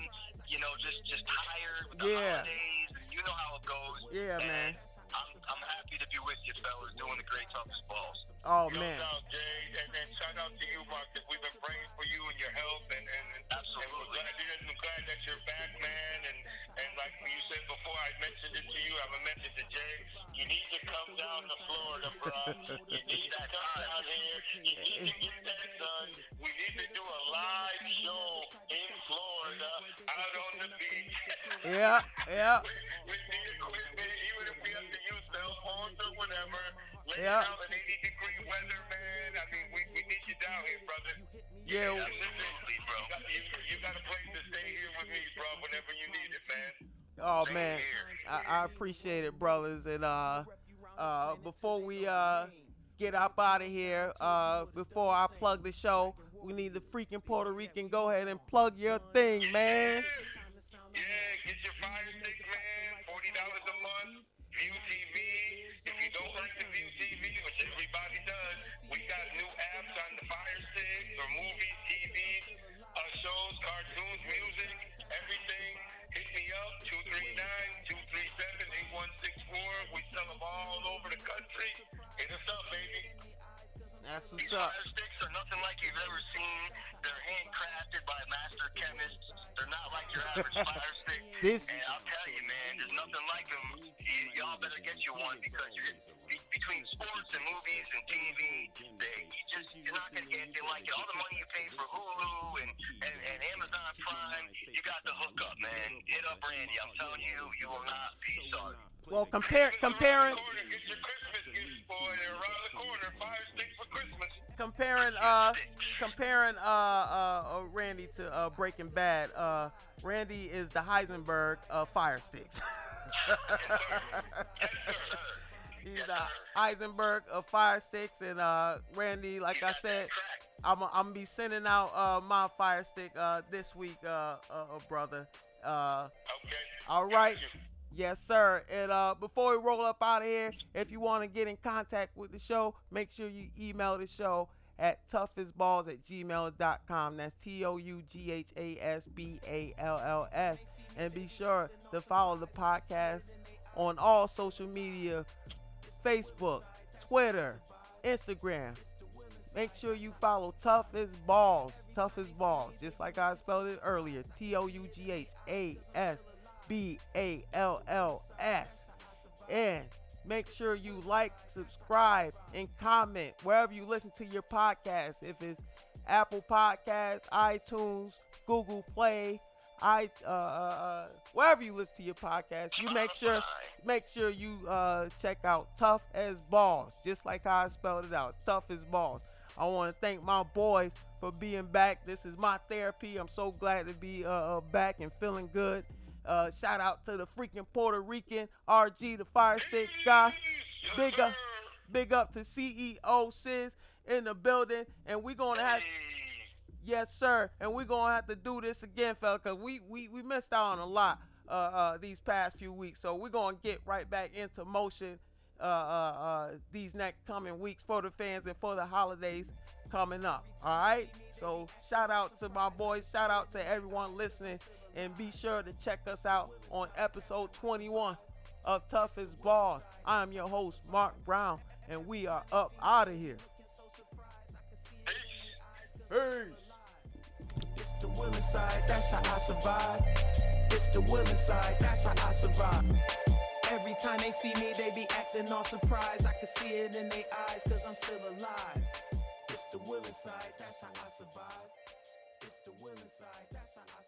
S2: You know, just just tired with the
S1: Yeah.
S2: holidays. And you know how it goes.
S1: Yeah,
S2: And
S1: man.
S2: I'm I'm happy to be with you, fellas, doing the great Tough as Balls.
S1: oh
S3: No
S1: man.
S3: doubt, Jay. And then shout out to you, Marcus. We've been praying for you and your health, and and, and
S2: Absolutely.
S3: And we're glad, I'm glad that you're back, man. And and like you said before, I mentioned it to you. I'm gonna to Jay. You need to come down to Florida, bro. You need to come down here. You need to get that done. We need to do a live show in Florida, out on the beach.
S1: Yeah, yeah.
S3: with, with the equipment, phones or whatever. Lay
S1: Yeah.
S3: out an 80 degree weather, man. I mean, we, we need you down here, brother.
S1: Yeah,
S3: You,
S2: Absolutely, bro.
S3: you, you got a place to stay here with me, bro, whenever you need it, man.
S1: Oh
S2: Same
S1: man. I, I appreciate it, brothers. And uh, uh, before we uh get up out of here, uh, before I plug the show, we need the freaking Puerto Rican. Go ahead and plug your thing, man.
S3: Yeah, get your fire stick, man. Forty dollars a month. View TV. Country. Hit us up, baby.
S1: That's
S2: These
S1: what's up.
S2: fire sticks are nothing like you've ever seen. They're handcrafted by master chemists. They're not like your average fire stick.
S1: This-
S2: and I'll tell you, man, there's nothing like them. You, y'all better get you one because you're be- between sports and movies and TV, they, you just you're not gonna get anything like it. All the money you pay for Hulu and, and, and Amazon Prime, you got the hookup, man. Hit up Randy. I'm telling you, you will not be sorry.
S1: Well, compare comparing
S3: Get your Christmas gifts, boy. They're around the corner. Fire stick for Christmas.
S1: comparing uh comparing uh uh, uh Randy to uh Breaking Bad. Uh, Randy is the Heisenberg of fire sticks. He's the Heisenberg of fire sticks, and uh, Randy, like I said, I'm I'm gonna be sending out uh my fire stick uh this week, uh, uh, uh brother. Uh,
S3: Okay.
S1: all right. Yes, sir. And uh, before we roll up out of here, if you want to get in contact with the show, make sure you email the show at toughasballs at gmail.com. That's T O U G H A S B A L L S. And be sure to follow the podcast on all social media Facebook, Twitter, Instagram. Make sure you follow Tough as Balls. Tough as Balls. Just like I spelled it earlier. T O U G H A S B A L L S. And make sure you like, subscribe, and comment wherever you listen to your podcast. If it's Apple Podcasts, iTunes, Google Play, I uh, uh, uh, wherever you listen to your podcast, you make sure make sure you uh, check out Tough as Balls, just like how I spelled it out. It's Tough as Balls. I want to thank my boys for being back. This is my therapy. I'm so glad to be uh, uh, back and feeling good. Uh, shout out to the freaking Puerto Rican RG, the Fire Stick guy. Big up, big up to CEO Sis in the building, and we gonna have. Yes, sir. And we're gonna have to do this again, fella, because we, we we missed out on a lot uh, uh these past few weeks. So we're gonna get right back into motion uh, uh uh these next coming weeks for the fans and for the holidays coming up. All right. So shout out to my boys, shout out to everyone listening, and be sure to check us out on episode 21 of Tough as Balls. I am your host, Mark Brown, and we are up out of here. Peace.
S4: It's the that's how I survive. It's the that's how I survive. Every time they see me, they be acting all surprised. I can see it in their eyes, cause I'm still alive. It's the that's how I survive. It's the that's how I.